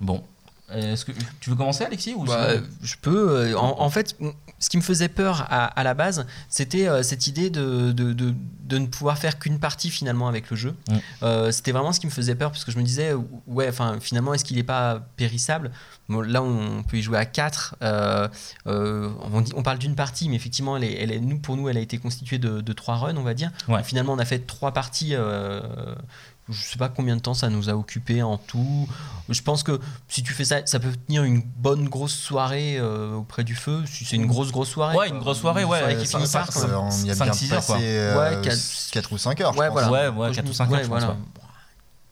Bon. Est-ce que tu veux commencer, Alexis ou Bah, je peux. euh, en, en fait, ce qui me faisait peur à, à la base, c'était euh, cette idée de, de, de- de ne pouvoir faire qu'une partie finalement avec le jeu. Mm. Euh, c'était vraiment ce qui me faisait peur parce que je me disais, ouais, enfin, finalement, est-ce qu'il n'est pas périssable? Bon, Là, on peut y jouer à 4. on, parle d'une partie, mais effectivement, elle est, elle est- nous, pour nous, elle a été constituée de, de trois runs, on va dire. Ouais. Finalement, on a fait trois parties. Euh, je sais pas combien de temps ça nous a occupé en tout. Je pense que si tu fais ça, ça peut tenir une bonne grosse soirée euh, auprès du feu. Si c'est une grosse grosse soirée. Ouais, quoi. une grosse soirée, ouais, qui ça- finit ça- tard, ça- quoi. Euh, on y a Cinq, bien six heures, quoi. passé euh, Ouais, quatre- 4 ou 5 heures, je Ouais, pense. voilà. Ouais, ouais, Moi, je 4 ou me- 5 heures, ouais, je voilà.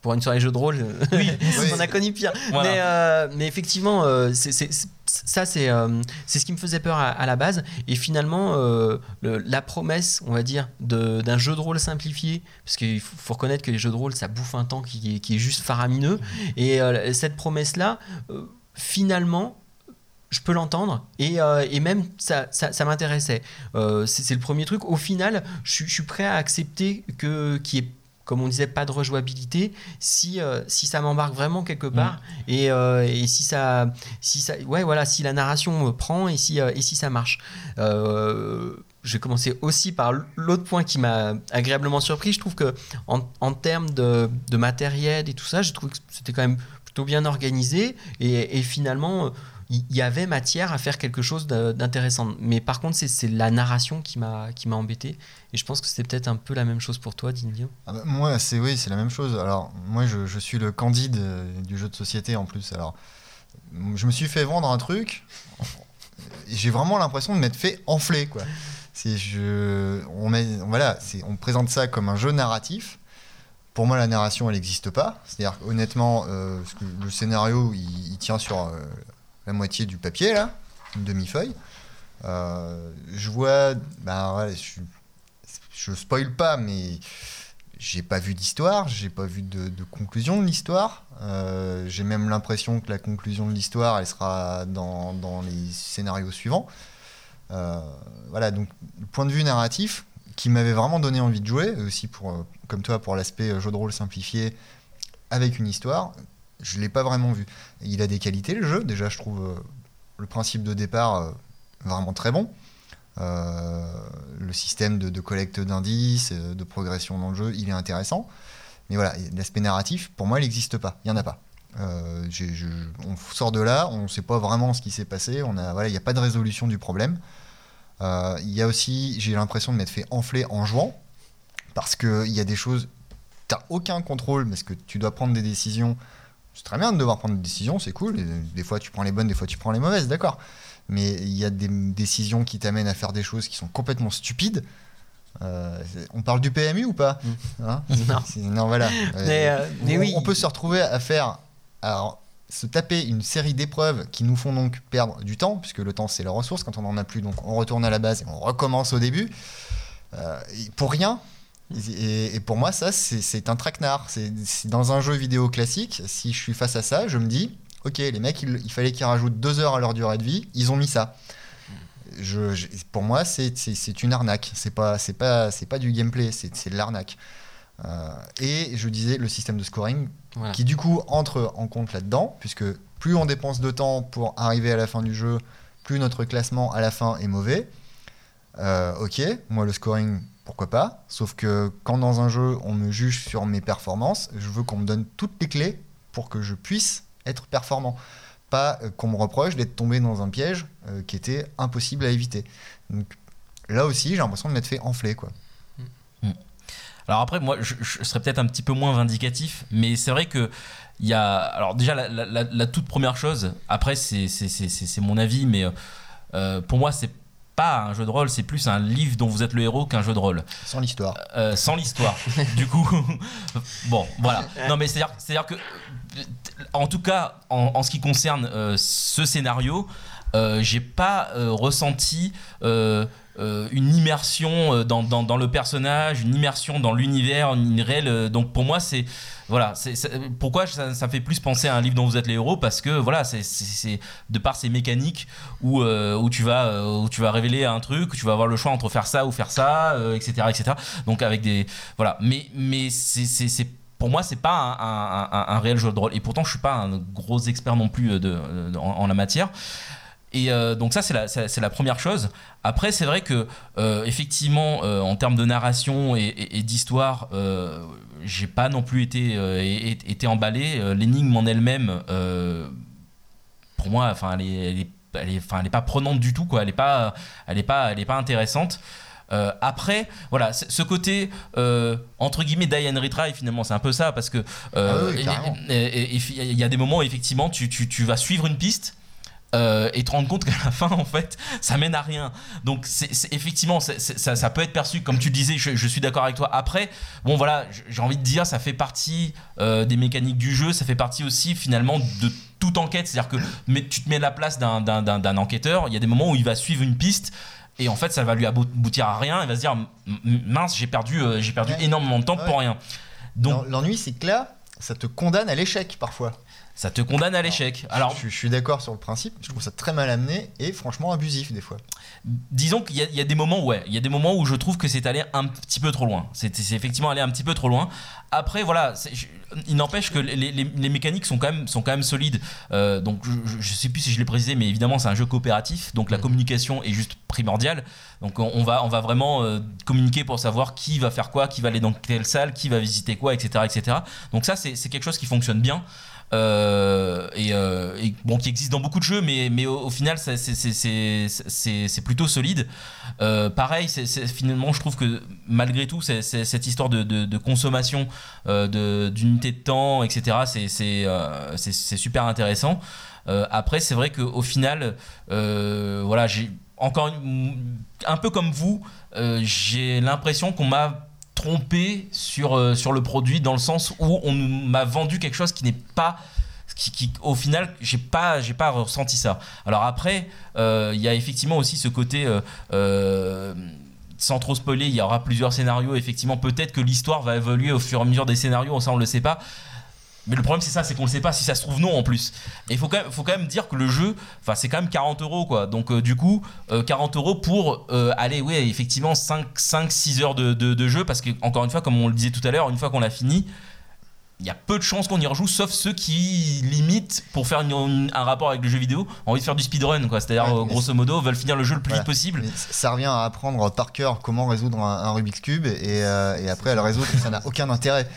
Pour une soirée jeu de rôle, Oui. on a connu pire. Voilà. Mais, euh, mais effectivement, euh, c'est- c'est- c'est- ça, c'est euh, c'est ce qui me faisait peur à, à la base. Et finalement, euh, le- la promesse, on va dire, de- d'un jeu de rôle simplifié, parce qu'il faut, faut reconnaître que les jeux de rôle, ça bouffe un temps qui est, qui est juste faramineux. Et euh, cette promesse-là, euh, finalement, je peux l'entendre et, euh, et même ça, ça, ça m'intéressait. Euh, c'est c'est le premier truc. Au final, je, suis- je suis prêt à accepter que qu'il y ait comme on disait, pas de rejouabilité, si, euh, si ça m'embarque vraiment quelque part et, euh, et si ça, si ça, ouais, voilà, si la narration me prend et si, euh, et si ça marche. Je vais commencer aussi par l'autre point qui m'a agréablement surpris. Je trouve que en, en termes de, de matériel et tout ça, je trouve que c'était quand même plutôt bien organisé et, et finalement il y avait matière à faire quelque chose d'intéressant. Mais par contre, c'est- c'est la narration qui m'a embêté. Et je pense que c'était peut-être un peu la même chose pour toi, Dindio. Ah bah, moi, c'est oui, c'est la même chose. Alors, moi, je, je suis le candide euh, du jeu de société en plus. Alors, je me suis fait vendre un truc. J'ai vraiment l'impression de m'être fait enfler, quoi. C'est je, on met, voilà, c'est, on présente ça comme un jeu narratif. Pour moi, la narration, elle n'existe pas. C'est-à-dire, honnêtement, euh, le scénario, il, il tient sur euh, la moitié du papier là, une demi-feuille. Euh, je vois, voilà, je, je spoil pas, mais j'ai pas vu d'histoire, j'ai pas vu de, conclusion de l'histoire. Euh, j'ai même l'impression que la conclusion de l'histoire, elle sera dans, les scénarios suivants. Euh, voilà, donc point de vue narratif qui m'avait vraiment donné envie de jouer, aussi pour, comme toi pour l'aspect jeu de rôle simplifié avec une histoire, je l'ai pas vraiment vu. Il a des qualités le jeu, déjà je trouve euh, le principe de départ euh, vraiment très bon. Euh, le système de, collecte d'indices, de progression dans le jeu, il est intéressant. Mais voilà, l'aspect narratif, pour moi, il n'existe pas. Il n'y en a pas. On sort de là, on ne sait pas vraiment ce qui s'est passé. On a, voilà, il n'y a pas de résolution du problème. Il y a aussi, j'ai l'impression de m'être fait enfler en jouant, parce qu'il y a des choses, tu n'as aucun contrôle, parce que tu dois prendre des décisions. C'est très bien de devoir prendre des décisions, c'est cool. Et des fois, tu prends les bonnes, des fois, tu prends les mauvaises, d'accord mais il y a des décisions qui t'amènent à faire des choses qui sont complètement stupides. Euh, on parle du PMU ou pas Hein Non. Non, voilà. Mais, Euh, euh, mais on, oui. on peut se retrouver à faire, à se taper une série d'épreuves qui nous font donc perdre du temps, puisque le temps c'est la ressource. Quand on en a plus, donc on retourne à la base et on recommence au début euh, pour rien. Et, et pour moi, ça, c'est un traquenard. C'est dans un jeu vidéo classique. Si je suis face à ça, je me dis, ok, les mecs, il, il fallait qu'ils rajoutent deux heures à leur durée de vie. Ils ont mis ça. Je, je- pour moi, c'est une arnaque. C'est pas, c'est pas, c'est pas du gameplay. C'est c'est de l'arnaque. Euh, et je disais le système de scoring Voilà. qui du coup entre en compte là-dedans, puisque plus on dépense de temps pour arriver à la fin du jeu, plus notre classement à la fin est mauvais. Euh, ok, moi le scoring, pourquoi pas, sauf que quand dans un jeu on me juge sur mes performances, je veux qu'on me donne toutes les clés pour que je puisse être performant. Pas euh, qu'on me reproche d'être tombé dans un piège euh, qui était impossible à éviter. Donc là aussi, j'ai l'impression de m'être fait enfler. Quoi. Alors après, moi, je, serais peut-être un petit peu moins vindicatif, mais c'est vrai que il y a. Alors déjà, la, toute première chose. Après, c'est mon avis, mais euh, pour moi, c'est pas un jeu de rôle, c'est plus un livre dont vous êtes le héros qu'un jeu de rôle. Sans l'histoire. Euh, sans l'histoire. du coup, bon, voilà. Non, mais c'est-à-dire que, euh, en tout cas, en, en ce qui concerne euh, ce scénario, euh, j'ai pas euh, ressenti euh, une immersion euh, dans, dans, le personnage, une immersion dans l'univers, une réelle. euh, donc pour moi, c'est voilà, c'est pourquoi ça, ça fait plus penser à un livre dont vous êtes les héros parce que voilà, c'est de par ces mécaniques où, où tu vas où tu vas révéler un truc, où tu vas avoir le choix entre faire ça ou faire ça, etc., etc. Donc avec des voilà, mais mais c'est pour moi, c'est pas un, réel jeu de rôle. Et pourtant, je suis pas un gros expert non plus de, en la matière. Et euh, donc ça, c'est la, c'est c'est la première chose. Après, c'est vrai que euh, effectivement, euh, en termes de narration et, et- et d'histoire, j'ai pas non plus été, été emballé. L'énigme en elle-même, pour moi, enfin, elle est, elle est- elle est- enfin, elle est pas prenante du tout, quoi. Elle est pas, elle est pas, elle est pas intéressante. Euh, après, voilà, ce côté euh, entre guillemets die and retry, finalement, c'est un peu ça parce que euh, Ah oui, il y a des moments où effectivement tu, tu- tu vas suivre une piste. Euh, et te rendre compte qu'à la fin, en fait, ça mène à rien. Donc, c'est c'est- effectivement, c'est- c'est- ça, ça peut être perçu, comme tu le disais, je, je suis d'accord avec toi. Après, bon, voilà, j'ai envie de dire, ça fait partie euh, des mécaniques du jeu, ça fait partie aussi, finalement, de toute enquête. C'est-à-dire que mais, tu te mets à la place d'un- d'un d'un- d'un enquêteur, il y a des moments où il va suivre une piste. Et en fait, ça va lui aboutir à rien. Il va se dire, mince, j'ai perdu, euh, j'ai perdu Ouais. énormément de temps Ouais. pour rien. Donc, L'en- L'ennui, c'est que là, ça te condamne à l'échec parfois. Ça te condamne à l'échec. Alors, je, je suis d'accord sur le principe, je trouve ça très mal amené et franchement abusif des fois. disons qu'il y, a- il y a des moments, ouais, il y a des moments où je trouve que c'est allé un petit peu trop loin. C'est effectivement allé un petit peu trop loin. Après, voilà, je- il n'empêche que les, les- les mécaniques sont quand même, sont quand même solides. Euh, donc, je, je- je sais plus si je l'ai précisé, mais évidemment, c'est un jeu coopératif, donc la communication est juste primordiale. Donc, on, va, on va vraiment euh, communiquer pour savoir qui va faire quoi, qui va aller dans quelle salle, qui va visiter quoi, etc., etc. Donc ça, c'est quelque chose qui fonctionne bien. Euh, euh, et bon, qui existe dans beaucoup de jeux, mais, mais au, final, c'est- plutôt solide. Euh, pareil, finalement, je trouve que malgré tout, cette histoire de, de- consommation, euh, de- de, temps, etc., c'est super intéressant. Après, c'est vrai qu'au final, voilà, j'ai encore un peu comme vous, j'ai l'impression qu'on m'a trompé sur, euh, sur le produit dans le sens où on m'a vendu quelque chose qui n'est pas qui, au final j'ai pas j'ai pas ressenti ça. Alors après euh, il y a effectivement aussi ce côté euh, sans trop spoiler il y aura plusieurs scénarios effectivement peut-être que l'histoire va évoluer au fur et à mesure des scénarios ça on le sait pas mais le problème c'est ça, c'est qu'on le sait pas si ça se trouve non en plus. Et il faut quand même, faut quand même dire que le jeu, c'est quand même 40 euros quoi. Donc euh, du coup, euh, 40 euros pour euh, aller, ouais, effectivement 5, 5 6 heures de, de- de jeu parce que encore une fois, comme on le disait tout à l'heure, une fois qu'on l'a fini, il y a peu de chances qu'on y rejoue, sauf ceux qui limitent pour faire une- une- un rapport avec le jeu vidéo, ont envie de faire du speedrun quoi. C'est-à-dire Ouais, euh, grosso modo veulent finir le jeu le plus Voilà. vite possible. Mais ça revient à apprendre par cœur comment résoudre un, un Rubik's Cube et, euh, et après à le résoudre, ça n'a aucun intérêt.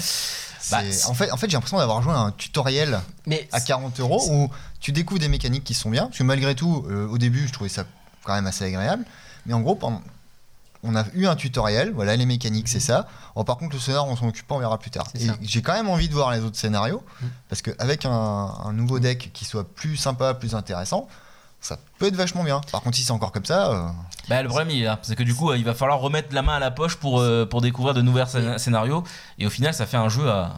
Bah, en fait, en fait j'ai l'impression d'avoir joué à un tutoriel Mais à 40 euros où tu découvres des mécaniques qui sont bien. Parce que malgré tout, euh, au début, je trouvais ça quand même assez agréable. Mais en gros, on a eu un tutoriel. Voilà, les mécaniques, c'est ça. Bon, par contre, le scénar, on s'en occupe pas, on verra plus tard. Et ça. j'ai quand même envie de voir les autres scénarios. Mhm. Parce qu'avec un, un nouveau deck qui soit plus sympa, plus intéressant, ça peut être vachement bien. Par contre, si c'est encore comme ça, euh, Bah, le problème il est là, c'est que du coup euh, il va falloir remettre la main à la poche pour, euh, pour découvrir de nouveaux scén- scénarios et au final ça fait un jeu à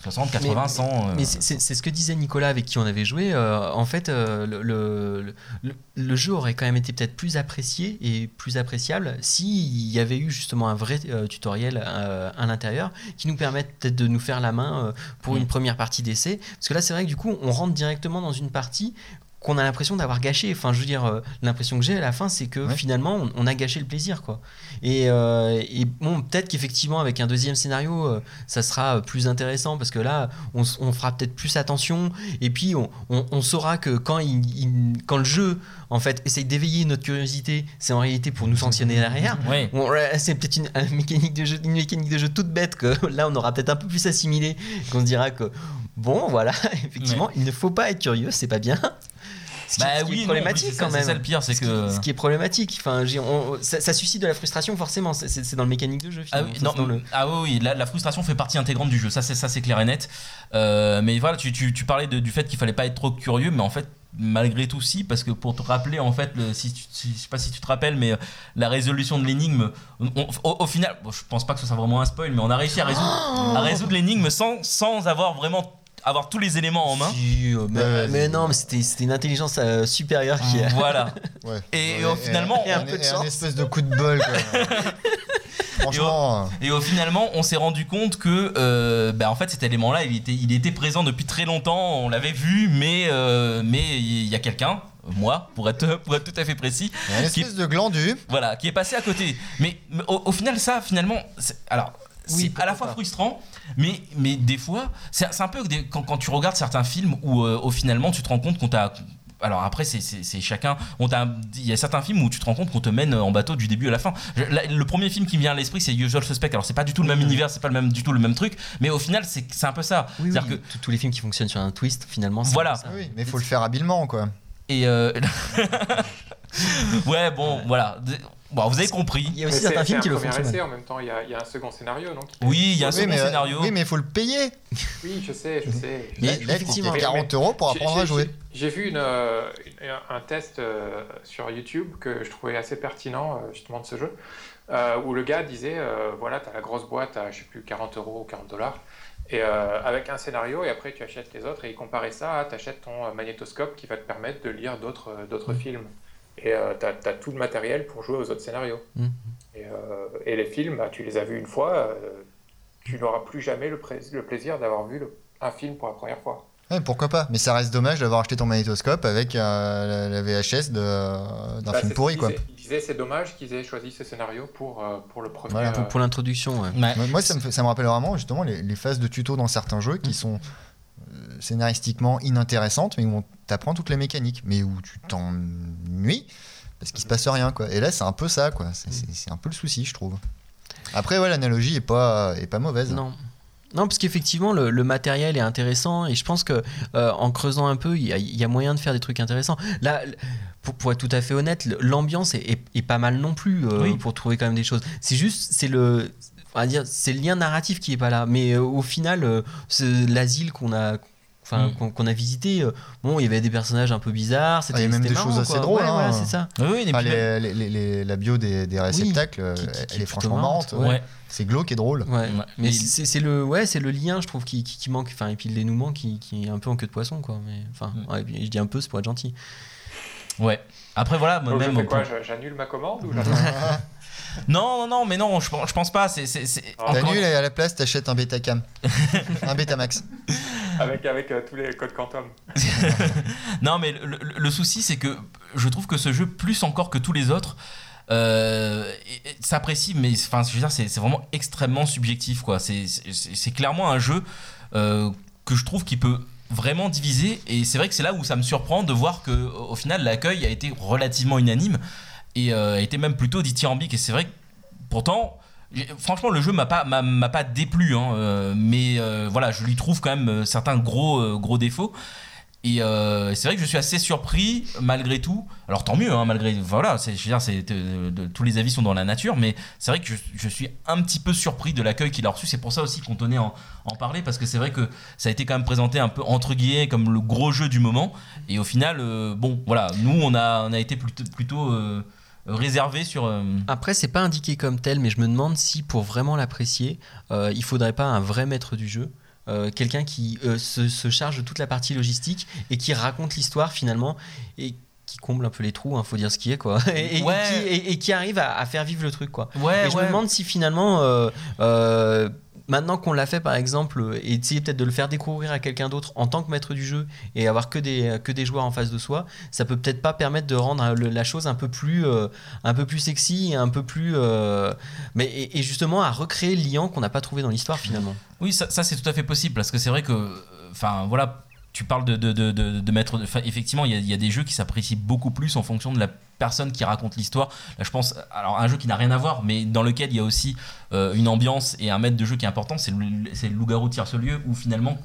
60, 80, Mais- 100. euh, Mais c'est- c'est c'est ce que disait Nicolas avec qui on avait joué. euh, en fait, euh, le, le, le- le jeu aurait quand même été peut-être plus apprécié et plus appréciable s'il y avait eu justement un vrai euh, tutoriel euh, à l'intérieur qui nous permette peut-être de nous faire la main euh, pour Mm. une première partie d'essai. Parce que là, c'est vrai que du coup, on rentre directement dans une partie qu'on a l'impression d'avoir gâché. Enfin, je veux dire, euh, l'impression que j'ai à la fin, c'est que Ouais. finalement, on, on a gâché le plaisir, quoi. Et, euh, et bon, peut-être qu'effectivement, avec un deuxième scénario, euh, ça sera plus intéressant parce que là, on, fera peut-être plus attention et puis on, saura que quand, il, il- quand le jeu, en fait, essaye d'éveiller notre curiosité, c'est en réalité pour nous sanctionner derrière. Ouais. C'est peut-être une, une mécanique de jeu, une mécanique de jeu toute bête que là, on aura peut-être un peu plus assimilé, qu'on se dira que bon, voilà, effectivement, il ne faut pas être curieux, c'est pas bien. Ce qui, Bah ce qui oui, est problématique c'est ça- quand c'est même. ça le pire, c'est Ce qui- que- ce qui est problématique. Enfin, on- ça, ça suscite de la frustration forcément. C'est- C'est c'est dans le mécanique de jeu. Ah oui, non, c'est le- ah oui, la, la frustration fait partie intégrante du jeu, ça c'est ça c'est clair et net. Euh, mais voilà, tu, tu, tu parlais de- du fait qu'il fallait pas être trop curieux, mais en fait malgré tout si, parce que pour te rappeler en fait, le, si tu, si- je sais pas si tu te rappelles, mais euh, la résolution de l'énigme, au, au final, bon, je pense pas que ce soit vraiment un spoil, mais on a réussi à résoudre, à résoudre l'énigme sans, sans avoir vraiment avoir tous les éléments en main. Si, euh, mais, Ouais, mais c'est- non, mais c'était c'était une intelligence euh, supérieure qui. Voilà. ouais. Et, Ouais, au- finalement, et un on- peu de et espèce de coup de bol. quoi. Franchement. euh, Et au finalement, on s'est rendu compte que, euh, bah, en fait, cet élément-là, il était, il était présent depuis très longtemps. On l'avait vu, mais euh, mais il y a quelqu'un, moi, pour être pour être tout à fait précis, une espèce de glandu. voilà, qui est passé à côté. Mais, mais au, au final, ça, finalement, c'est- alors. Oui, c'est à la fois pas. frustrant, mais, mais des fois, c'est un peu des- quand, quand tu regardes certains films où, euh, au finalement, tu te rends compte qu'on t'a. Alors après, c'est- chacun. on t'a- Il y a certains films où tu te rends compte qu'on te mène en bateau du début à la fin. Je- la- le premier film qui me vient à l'esprit, c'est Usual Suspect. Alors c'est pas du tout le même univers, c'est pas le même, du tout le même truc, mais au final, c'est c'est un peu ça. Oui, oui, C'est-à-dire que tous- les films qui fonctionnent sur un twist, finalement. c'est Voilà. un peu ça. Oui, mais il faut le faire habilement, quoi. Et euh, ouais, bon, voilà. Bon, vous avez compris. Il y a aussi c'est- certains films c'est qui le font mal. en même temps, il y, a, il y a un second scénario, non qui- Oui, il y a un Oui, second mais, euh, scénario. oui, mais il faut le payer. Oui, je sais, je sais. je Mais Là, sais. effectivement. c'était 40 euros pour apprendre à jouer. j'ai- vu une, euh, une- un test euh, sur YouTube que je trouvais assez pertinent, euh, justement, de ce jeu, euh, où le gars disait, euh, voilà, tu as la grosse boîte à, je sais plus, 40 euros ou 40 dollars, et euh, avec un scénario, et après tu achètes les autres, et il comparait ça à, tu achètes ton magnétoscope qui va te permettre de lire d'autres d'autres films. Et tu as, tout le matériel pour jouer aux autres scénarios. Et, euh, et les films, bah, tu les as vus une fois, euh, tu n'auras plus jamais le, plaisir d'avoir vu le- un film pour la première fois. Ouais, pourquoi pas Mais ça reste dommage d'avoir acheté ton magnétoscope avec euh, la, la VHS d'un Bah, film pourri, quoi. Il disait c'est dommage qu'ils aient choisi ce scénario pour, euh, pour le premier. Voilà. euh, Pour, pour l'introduction, ouais. Ouais. Moi, ça me, fait- ça me rappelle vraiment justement les, les phases de tuto dans certains jeux qui sont euh, scénaristiquement inintéressantes, mais où on t'apprend toutes les mécaniques, mais où tu t'ennuies parce qu'il se passe rien, quoi. Et là, c'est un peu ça, quoi. C'est- un peu le souci, je trouve. Après, ouais, l'analogie est pas, est pas mauvaise. Non. Non, parce qu'effectivement, le, le matériel est intéressant et je pense que euh, en creusant un peu, il y, a- il y a moyen de faire des trucs intéressants. Là, pour, pour être tout à fait honnête, l'ambiance est, est- est pas mal non plus euh, Oui. pour trouver quand même des choses. C'est juste, c'est le, on va dire, c'est le lien narratif qui est pas là. Mais euh, au final, euh, l'asile qu'on a. Enfin, Mm. qu'on a visité, euh, bon, il y avait des personnages un peu bizarres. Ah, il y a même c'était des choses assez quoi. drôles, Ouais, hein. voilà, c'est ça. Oui, oui, et Enfin, puis même- les- les- les- la bio des, des réceptacles, qui- qui- qui elle est franchement marrante, ouais. C'est glauque et drôle. Ouais. Ouais. Mais c'est c'est le ouais, c'est le lien, je trouve, qui, qui, qui manque. Enfin, et puis le dénouement qui, qui est un peu en queue de poisson, quoi. Mais enfin, Mm. je dis un peu, c'est pour être gentil. Ouais. Après, voilà, même. J'annule ma commande ou Non, non, non, mais non, je, pense- je pense pas. C'est, c'est, c'est- Ah. encore- T'annules et à la place, t'achètes un Betacam. un Betamax. avec, avec euh, tous les codes quantum Non, mais le, le- le souci, c'est que je trouve que ce jeu, plus encore que tous les autres, euh, s'apprécie, mais enfin, je veux dire, c'est, c'est vraiment extrêmement subjectif, quoi. C'est, c'est, c'est clairement un jeu euh, que je trouve qui peut vraiment diviser, et c'est vrai que c'est là où ça me surprend de voir que au final, l'accueil a été relativement unanime et euh, été même plutôt dithyrambique. Et c'est vrai que pourtant. Franchement, le jeu m'a pas m'a, pas déplu, hein, euh, mais euh, voilà, je lui trouve quand même euh, certains gros gros défauts. Et c'est vrai que je suis assez surpris malgré tout. Alors tant mieux, hein, malgré voilà, c'est, je veux dire, de- tous les avis sont dans la nature, mais c'est vrai que je, suis un petit peu surpris de l'accueil qu'il a reçu. C'est pour ça aussi qu'on tenait en, en parler parce que c'est vrai que ça a été quand même présenté un peu entre guillemets comme le gros jeu du moment. Et au final, bon, voilà, nous on a on a été plutôt réservé sur. euh, Après, c'est pas indiqué comme tel, mais je me demande si pour vraiment l'apprécier, euh, il faudrait pas un vrai maître du jeu. euh, quelqu'un qui euh, se, se charge de toute la partie logistique et qui raconte l'histoire finalement et qui comble un peu les trous, il faut dire ce qui est quoi, et, et- Ouais. et qui, et- et qui arrive à, à faire vivre le truc quoi. Ouais, Et je ouais. me demande si finalement, euh, maintenant qu'on l'a fait par exemple, euh, et essayer peut-être de le faire découvrir à quelqu'un d'autre en tant que maître du jeu et avoir que des, que des joueurs en face de soi, ça peut peut-être pas permettre de rendre euh, la chose un peu plus, euh, un peu plus sexy un peu plus. euh, mais, et, justement à recréer le lien qu'on n'a pas trouvé dans l'histoire finalement. Oui, ça, c'est tout à fait possible parce que c'est vrai que, euh, enfin voilà, tu parles de, de, de, mettre. effectivement, il y, a, il y a des jeux qui s'apprécient beaucoup plus en fonction de la personne qui raconte l'histoire. Là, je pense, alors un jeu qui n'a rien à voir, mais dans lequel il y a aussi euh, une ambiance et un maître de jeu qui est important, c'est le, loup-garou tire ce lieu où finalement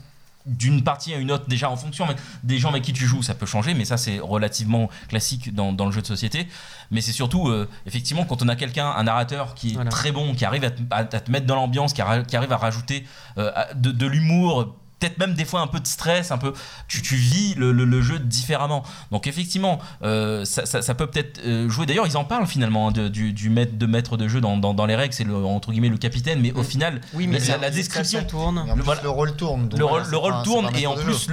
d'une partie à une autre déjà en fonction mais des gens avec qui tu joues ça peut changer mais ça c'est relativement classique dans, dans le jeu de société mais c'est surtout euh, effectivement quand on a quelqu'un un narrateur qui est Voilà. très bon qui arrive à te, à- à te mettre dans l'ambiance qui, arri- qui arrive à rajouter euh, de l'humour peut-être même des fois un peu de stress un peu tu, tu vis le, le- le jeu différemment donc effectivement euh, ça, ça- ça peut peut-être euh, jouer d'ailleurs ils en parlent finalement hein, de- du, du maître de maître de jeu dans, dans, dans les règles c'est le, entre guillemets le capitaine mais au final Oui, mais la- la description- ça tourne. Et en plus, voilà. le rôle tourne. le rôle, c'est le rôle pas un- tourne et en plus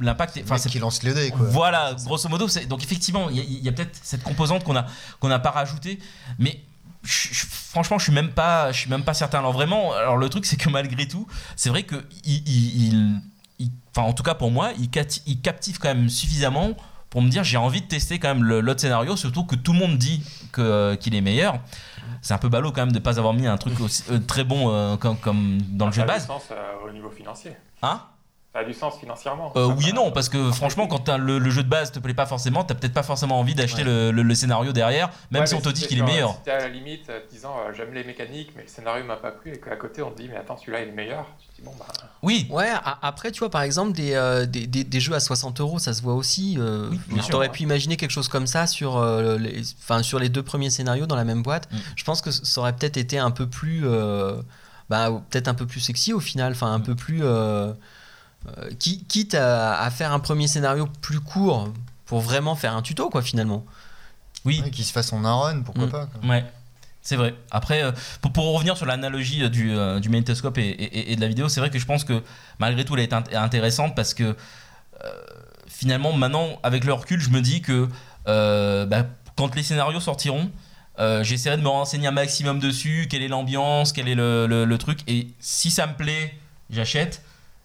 l'impact enfin c'est qui lance les dés, quoi. voilà, grosso modo, c'est- donc effectivement, il y a, peut-être cette composante qu'on a qu'on n'a pas rajoutée, mais je- je- franchement, je suis même pas, je suis même pas certain. Alors vraiment, alors le truc, c'est que malgré tout, c'est vrai que il, il- il- il- enfin en tout cas pour moi, il, captive quand même suffisamment pour me dire j'ai envie de tester quand même l'autre scénario, surtout que tout le monde dit que qu'il est meilleur. C'est un peu ballot quand même de pas avoir mis un truc aussi, euh, très bon euh, comme, comme dans le jeu de a base. sens euh, au niveau financier. Hein? Ça a du sens financièrement. Euh, oui et non, parce que franchement, quand le, le jeu de base te plaît pas forcément, t'as peut-être pas forcément envie d'acheter Ouais. le, le- le scénario derrière, même Ouais, si on te dit qu'il est meilleur. Si t'es à la limite euh, disant euh, j'aime les mécaniques, mais le scénario m'a pas plu, et qu'à côté on te dit mais attends celui-là il est meilleur, tu te dis bon bah. Oui, Ouais, a- après, tu vois, par exemple, des, euh, des, des- des jeux à 60 euros, ça se voit aussi. Euh, Oui, T'aurais sûr. pu imaginer quelque chose comme ça sur, euh, les, enfin, sur les deux premiers scénarios dans la même boîte. Mm. Je pense que ça aurait peut-être été un peu plus. euh, bah, peut-être un peu plus sexy au final, enfin, un Mm. peu plus. Euh, qui- quitte à, à faire un premier scénario plus court pour vraiment faire un tuto, quoi, finalement. oui, Ouais, Qu'il se fasse en un run, pourquoi Mm. pas. quoi. ouais. C'est vrai. Après, euh, pour, pour revenir sur l'analogie euh, du, euh, du magnétoscope et, et- et de la vidéo, c'est vrai que je pense que malgré tout, elle est int- intéressante parce que euh, finalement, maintenant, avec le recul, je me dis que euh, bah, quand les scénarios sortiront, euh, j'essaierai de me renseigner un maximum dessus, quelle est l'ambiance, quel est le, le- le truc, et si ça me plaît, j'achète.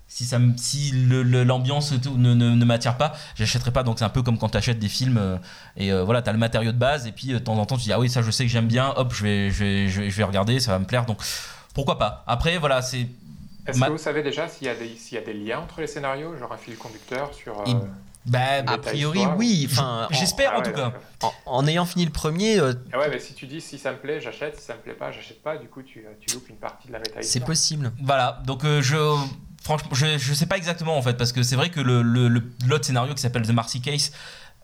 Si ça me- si l'ambiance ne, ne, ne m'attire pas j'achèterai pas. Donc c'est un peu comme quand tu achètes des films euh, et euh, voilà tu as le matériau de base et puis euh, de temps en temps tu dis ah oui ça je sais que j'aime bien. Hop je vais, je, vais, je, vais, je vais regarder ça va me plaire. Donc pourquoi pas. Après voilà c'est Est-ce Ma- que vous savez déjà s'il y, a des- s'il y a des liens entre les scénarios, genre un fil conducteur sur. euh, bah, A priori, oui. Enfin, j'espère Ah en ouais, tout cas. en, en ayant fini le premier, euh, Ah ouais, mais si tu dis si ça me plaît, j'achète, si ça me plaît pas, j'achète pas, du coup tu, tu loupes une partie de la méta c'est possible. Voilà, donc euh, je franchement je, je sais pas exactement en fait parce que c'est vrai que le le- le- l'autre scénario qui s'appelle The Marcy Case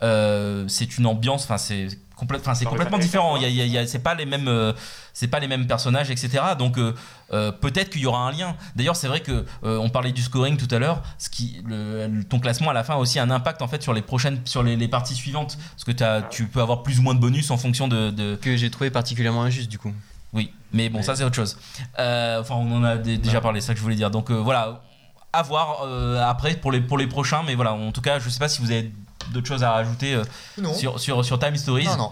euh, c'est une ambiance enfin c'est complète complètement différent il y a, 80. il y a- il y a- c'est pas les mêmes euh, c'est pas les mêmes personnages etc donc euh, euh, peut-être qu'il y aura un lien d'ailleurs c'est vrai que euh, on parlait du scoring tout à l'heure ce qui le- le- ton classement à la fin a aussi un impact en fait sur les prochaines sur les, les parties suivantes parce que t'as- tu peux avoir plus ou moins de bonus en fonction de- de, Que j'ai trouvé particulièrement injuste du coup. oui, mais bon, Mais- ça c'est autre chose. Euh, enfin, on en a dé- déjà parlé, c'est ça que je voulais dire. Donc euh, voilà, à voir euh, après pour les, pour les prochains, mais voilà, en tout cas, je sais pas si vous avez d'autres choses à rajouter euh, sur, sur, sur Time Stories. Non, non.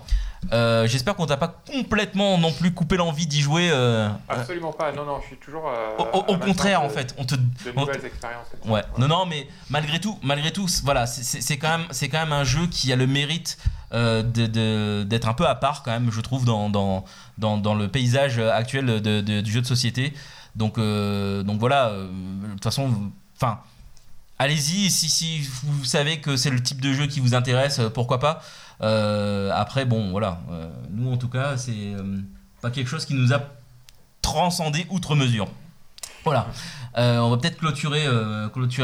Euh, J'espère qu'on t'a pas complètement non plus coupé l'envie d'y jouer. euh, Absolument pas, non, non, je suis toujours. euh, au, au- au amateur contraire, de- en fait, on te. De on- nouvelles expériences. Ouais. Non, non, mais malgré tout, malgré tout, voilà, c'est- quand même, c'est quand même un jeu qui a le mérite euh, de- de- d'être un peu à part quand même, je trouve, dans dans, dans, dans le paysage actuel de- de- du jeu de société. Donc euh, donc voilà, euh, de toute façon. Allez-y, si, vous savez que c'est le type de jeu qui vous intéresse, euh, pourquoi pas. Après, bon, voilà. nous, en tout cas, c'est pas quelque chose qui nous a transcendé outre mesure. Voilà. On va peut-être clôturer,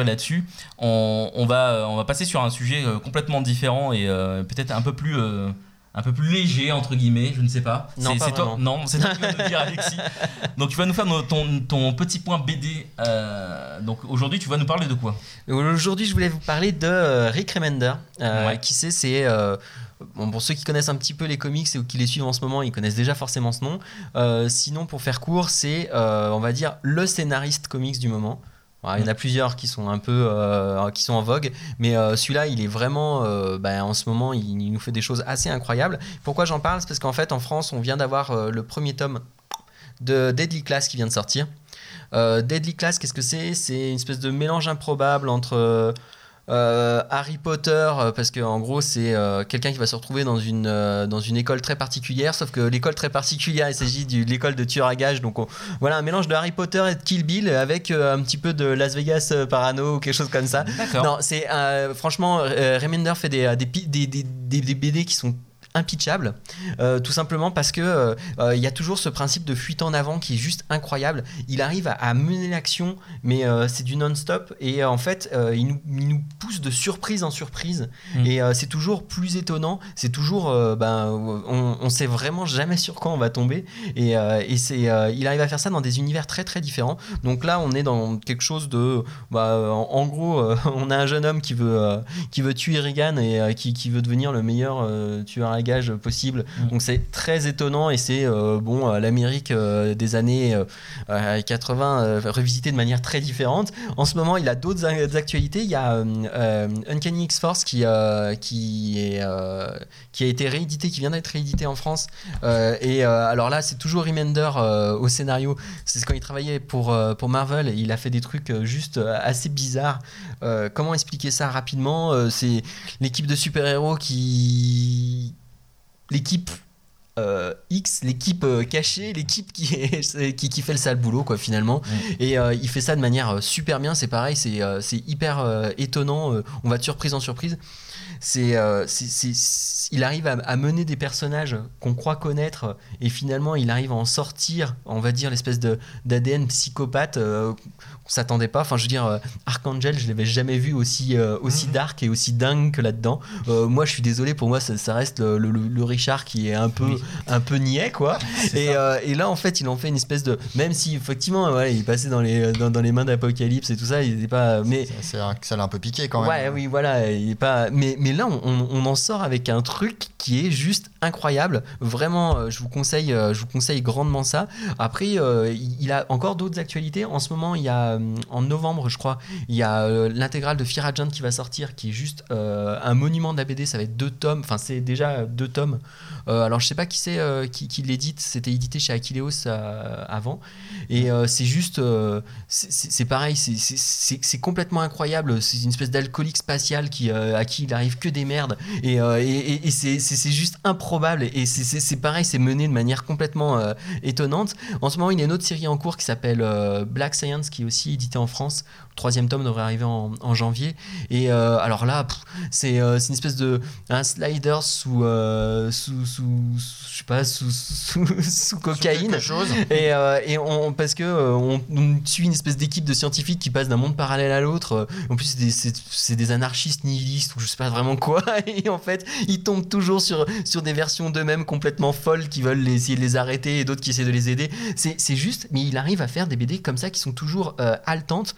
là-dessus. On, va, passer sur un sujet complètement différent et peut-être un peu plus. Un peu plus léger entre guillemets, je ne sais pas. Non, C'est- toi, non, c'est toi qui vas nous dire Alexis. Donc tu vas nous faire ton, ton petit point BD. euh, donc aujourd'hui tu vas nous parler de quoi? Aujourd'hui, je voulais vous parler de euh, Rick Remender. Euh, Ouais. Qui c'est C'est euh, bon, pour ceux qui connaissent un petit peu les comics et ou qui les suivent en ce moment, ils connaissent déjà forcément ce nom. Sinon, pour faire court, c'est on va dire le scénariste comics du moment. Il y en a plusieurs qui sont un peu euh, qui sont en vogue, mais euh, celui-là, il est vraiment euh, bah, en ce moment, il, il nous fait des choses assez incroyables. Pourquoi j'en parle? C'est parce qu'en fait, en France, on vient d'avoir le premier tome de Deadly Class qui vient de sortir. Deadly Class, qu'est-ce que c'est? C'est une espèce de mélange improbable entre euh, Harry Potter, euh, parce que en gros c'est euh, quelqu'un qui va se retrouver dans une, euh, dans une école très particulière, sauf que l'école très particulière, il s'agit de l'école de tueur à gages, donc on- voilà un mélange de Harry Potter et de Kill Bill avec un petit peu de Las Vegas Parano ou quelque chose comme ça. Non, c'est franchement, Remender fait des, des, des- des BD qui sont euh, tout simplement parce que euh, euh, il y a toujours ce principe de fuite en avant qui est juste incroyable. Il arrive à, à mener l'action, mais euh, c'est du non-stop et en fait, il, nous, il nous pousse de surprise en surprise Mm. et c'est toujours plus étonnant. C'est toujours, ben, on, on sait vraiment jamais sur quoi on va tomber et, et c'est, il arrive à faire ça dans des univers très très différents. Donc là, on est dans quelque chose de, bah, en, en gros, on a un jeune homme qui veut, qui veut tuer Reagan et qui, qui veut devenir le meilleur tueur à possible. Mm. Donc c'est très étonnant et c'est euh, bon l'Amérique euh, des années euh, euh, 80 euh, revisité de manière très différente. En ce moment, il a d'autres actualités. Il y a Uncanny X-Force qui, qui, est, qui a été réédité, qui vient d'être réédité en France. Et alors là, c'est toujours Remender au scénario. C'est quand il travaillait pour, pour Marvel. Il a fait des trucs juste assez bizarres. Comment expliquer ça rapidement? C'est l'équipe de super-héros qui. L'équipe euh, X, l'équipe euh, cachée, l'équipe qui, est- qui, qui fait le sale boulot, quoi, finalement. Et euh, il fait ça de manière super bien. C'est pareil, c'est hyper étonnant. on va de surprise en surprise. C'est, euh, c'est- il arrive à, à mener des personnages qu'on croit connaître et finalement il arrive à en sortir, on va dire, l'espèce de, d'ADN psychopathe euh, qu'on s'attendait pas. Enfin, je veux dire, euh, Archangel, je l'avais jamais vu aussi, euh, aussi Mhm. dark et aussi dingue que là-dedans. Euh, moi, je suis désolé, pour moi, ça, ça reste le, le- le Richard qui est un peu, Oui. un peu niais, quoi. Et, et là, en fait, il en fait une espèce de. Même si, effectivement, ouais, il passait dans les, dans, dans les mains d'Apocalypse et tout ça, il était pas. Mais. Ça l'a un peu piqué quand même. Ouais, oui, voilà, il est pas. Mais, mais mais là, on, en sort avec un truc qui est juste incroyable. Vraiment, euh, je vous conseille, euh, je vous conseille grandement ça. Après, euh, il a encore d'autres actualités. En ce moment, il y a en novembre, je crois, il y a l'intégrale de Fear Agent qui va sortir, qui est juste un monument de la BD. Ça va être deux tomes. Enfin, c'est déjà deux tomes. Alors, je sais pas qui c'est qui, qui l'édite. C'était édité chez Aquileos avant. Et c'est juste, c'est- pareil. c'est- complètement incroyable. C'est une espèce d'alcoolique spatial qui, à qui il arrive que des merdes. Et, euh, c'est juste improbable. Et c'est pareil. C'est mené de manière complètement euh, étonnante. En ce moment, il y a une autre série en cours qui s'appelle euh, Black Science, qui est aussi éditée en France. Troisième tome devrait arriver en, en janvier. Et euh, alors là, c'est euh, c'est une espèce de un slider sous, euh, sous, sous, sous- je sais pas, sous, sous, sous cocaïne. Chose. Et, et on, parce que on, on suit une espèce d'équipe de scientifiques qui passe d'un monde parallèle à l'autre. En plus, c'est des, des anarchistes nihilistes ou je sais pas vraiment quoi. Et en fait, ils tombent toujours sur, sur des versions d'eux-mêmes complètement folles qui veulent les- essayer de les arrêter et d'autres qui essaient de les aider. C'est c'est juste, mais il arrive à faire des BD comme ça qui sont toujours haletantes.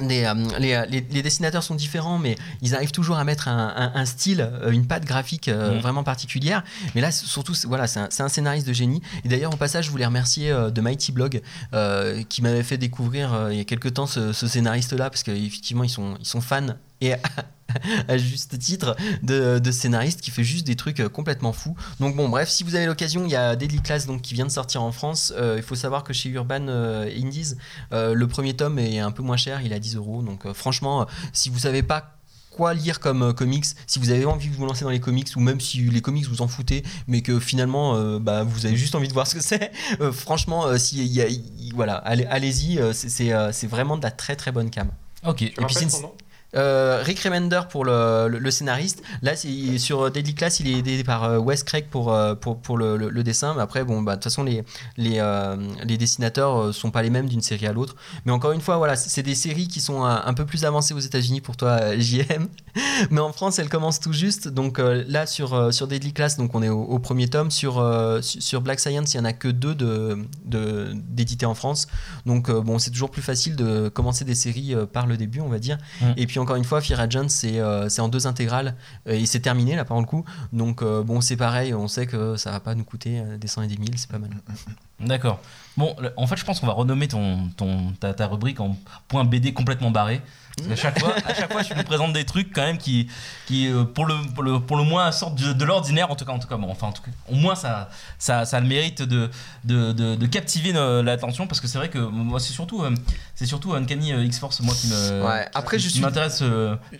Les, euh, les, les- les dessinateurs sont différents, mais ils arrivent toujours à mettre un, un- un style, euh, une patte graphique euh, Mhm. vraiment particulière. Mais là, surtout, c'est- voilà, c'est un, scénariste de génie. Et d'ailleurs, au passage, je voulais remercier euh, de Mighty Blog euh, qui m'avait fait découvrir euh, il y a quelques temps ce, ce scénariste-là, parce qu'effectivement, ils sont, ils sont fans et à juste titre de, de scénariste qui fait juste des trucs euh, complètement fous. Donc bon, bref, si vous avez l'occasion, il y a Deadly Class donc qui vient de sortir en France. Euh, il faut savoir que chez Urban euh, Indies, euh, le premier tome est un peu moins cher, il est à 10 euros. Donc euh, franchement, si vous savez pas quoi lire comme euh, comics, si vous avez envie de vous lancer dans les comics ou même si les comics vous en foutez, mais que finalement euh, bah, vous avez juste envie de voir ce que c'est, euh, franchement, euh, si, il y a- voilà, allez- allez-y, euh, c'est- c'est euh, c'est vraiment de la très très bonne cam. Ok. Tu puis rappelles c'est une- son nom? Euh, Rick Remender pour le, le- le scénariste. Là, sur Deadly Class, il est aidé par euh, Wes Craig pour, euh, pour, pour le, dessin. Mais après, bon, bah, de toute façon, les, les, euh, les dessinateurs euh, sont pas les mêmes d'une série à l'autre. Mais encore une fois, voilà, c'est des séries qui sont un, un peu plus avancées aux États-Unis pour toi, euh, JM. Mais en France, elles commencent tout juste. Donc euh, là, sur, euh, sur Deadly Class, donc on est au, au premier tome. Sur, euh, su- sur Black Science, il y en a que deux de, de, d'édités en France. Donc euh, bon, c'est toujours plus facile de commencer des séries euh, par le début, on va dire. Mm. Et puis encore une fois, Agent, c'est euh, c'est en deux intégrales et c'est terminé là par le coup. Donc euh, bon, c'est pareil, on sait que ça va pas nous coûter euh, des cent et des mille, c'est pas mal. D'accord. Bon, en fait, je pense qu'on va renommer ton, ton, ta, ta rubrique en point BD complètement barré. Parce qu'à chaque fois, à chaque fois, je nous présente des trucs quand même qui, qui euh, pour, le, pour, le, pour le moins, sortent de, de l'ordinaire. En tout cas, en tout cas, bon, enfin, en tout cas, au moins, ça, ça, ça a le mérite de, de, de, de captiver euh, l'attention. Parce que c'est vrai que moi, c'est surtout, euh, c'est surtout Uncanny X-Force, moi, qui me- Ouais, après, je qui suis- m'intéresse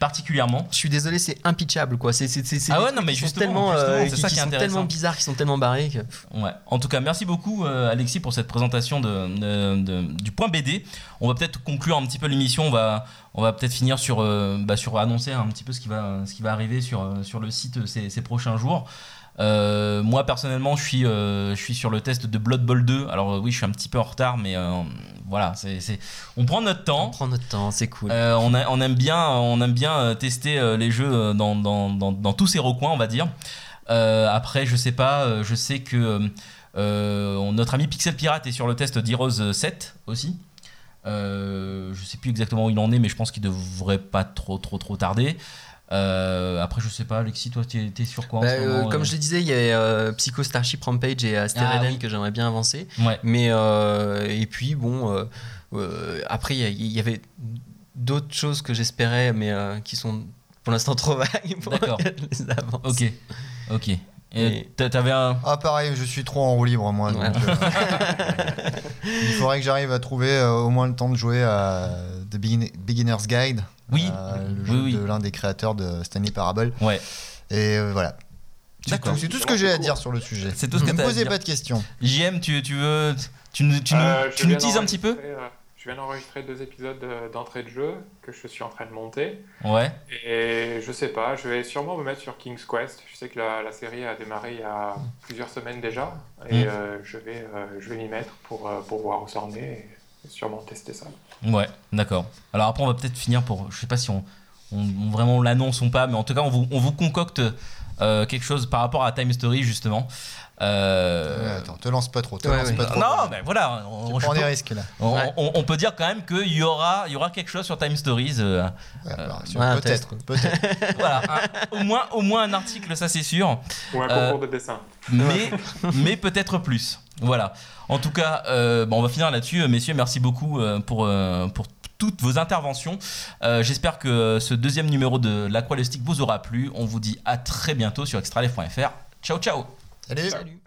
particulièrement. Je suis désolé, c'est impitchable quoi. C'est c'est- Ah ouais, non, mais justement, c'est qui, ça qui qui est sont intéressant. tellement bizarres, qui sont tellement barrés. que- Ouais. En tout cas, merci beaucoup euh, Alexis pour cette présentation de- du point BD. On va peut-être conclure un petit peu l'émission. On va, on va peut-être finir sur, euh, bah, sur annoncer un petit peu ce qui va, ce qui va arriver sur, euh, sur le site ces, ces prochains jours. Euh, moi personnellement, je suis, euh, je suis sur le test de Blood Bowl 2. Alors oui, je suis un petit peu en retard, mais euh, voilà, c'est, on prend notre temps. On prend notre temps, c'est cool. On, a- on aime bien, on aime bien tester les jeux dans, dans, dans, dans tous ces recoins, on va dire. Après, je sais pas, je sais que notre ami Pixel Pirate est sur le test d'Heroes 7 aussi. Euh, je sais plus exactement où il en est, mais je pense qu'il devrait pas trop trop trop tarder. Euh, après, je sais pas, Alexis, toi, t'es es sur quoi en Bah, euh, comme je le disais, il y a Psycho Starship Rampage et Aster Ah, oui. que j'aimerais bien avancer. Ouais. Mais et puis bon, après il y avait d'autres choses que j'espérais, mais qui sont pour l'instant trop vagues pour les avance. Ok, ok. Et Et- t'a- t'avais un. Ah pareil, je suis trop en roue libre moi. Ouais. donc, euh, il faudrait que j'arrive à trouver euh, au moins le temps de jouer à The Begin- Beginner's Guide. Oui. euh, le jeu oui. de l'un des créateurs de Stanley Parable. Ouais. Et euh, voilà. C'est tout, ce que j'ai à dire sur le sujet. C'est tout ce que Ne me posez pas de questions. JM, tu, tu veux. Tu nous, tu Euh, tu nous teases un petit peu euh, Je viens d'enregistrer deux épisodes d'entrée de jeu que je suis en train de monter. Ouais. Et je sais pas, je vais sûrement me mettre sur King's Quest. Je sais que la, la série a démarré il y a plusieurs semaines déjà. Et Mm. euh, je vais, euh, je vais m'y mettre pour, euh, pour voir où ça en est et sûrement tester ça. Ouais, d'accord. Alors après, on va peut-être finir pour. Je sais pas si on, on- on- vraiment on l'annonce ou pas, mais en tout cas, on vous, on vous concocte euh, quelque chose par rapport à Time Story justement. Euh, attends, te lance pas trop. Te Ouais, lance ouais. pas trop. non, mais voilà, on, Tu on- prends des risques là. on- Ouais. on- on peut dire quand même qu'il y aura, il y aura quelque chose sur Time Stories. euh, Ouais, bah, peut-être, test. peut-être. voilà, un- au, moins, au moins un article, ça c'est sûr. Ou un Euh, concours de dessin. mais, mais peut-être plus. Voilà. En tout cas, euh, bon, on va finir là-dessus. Messieurs, merci beaucoup euh, pour, euh, pour toutes vos interventions. Euh, J'espère que ce deuxième numéro de La Croix et le Stick vous aura plu. On vous dit à très bientôt sur extralife.fr. Ciao, ciao Salut. Salut.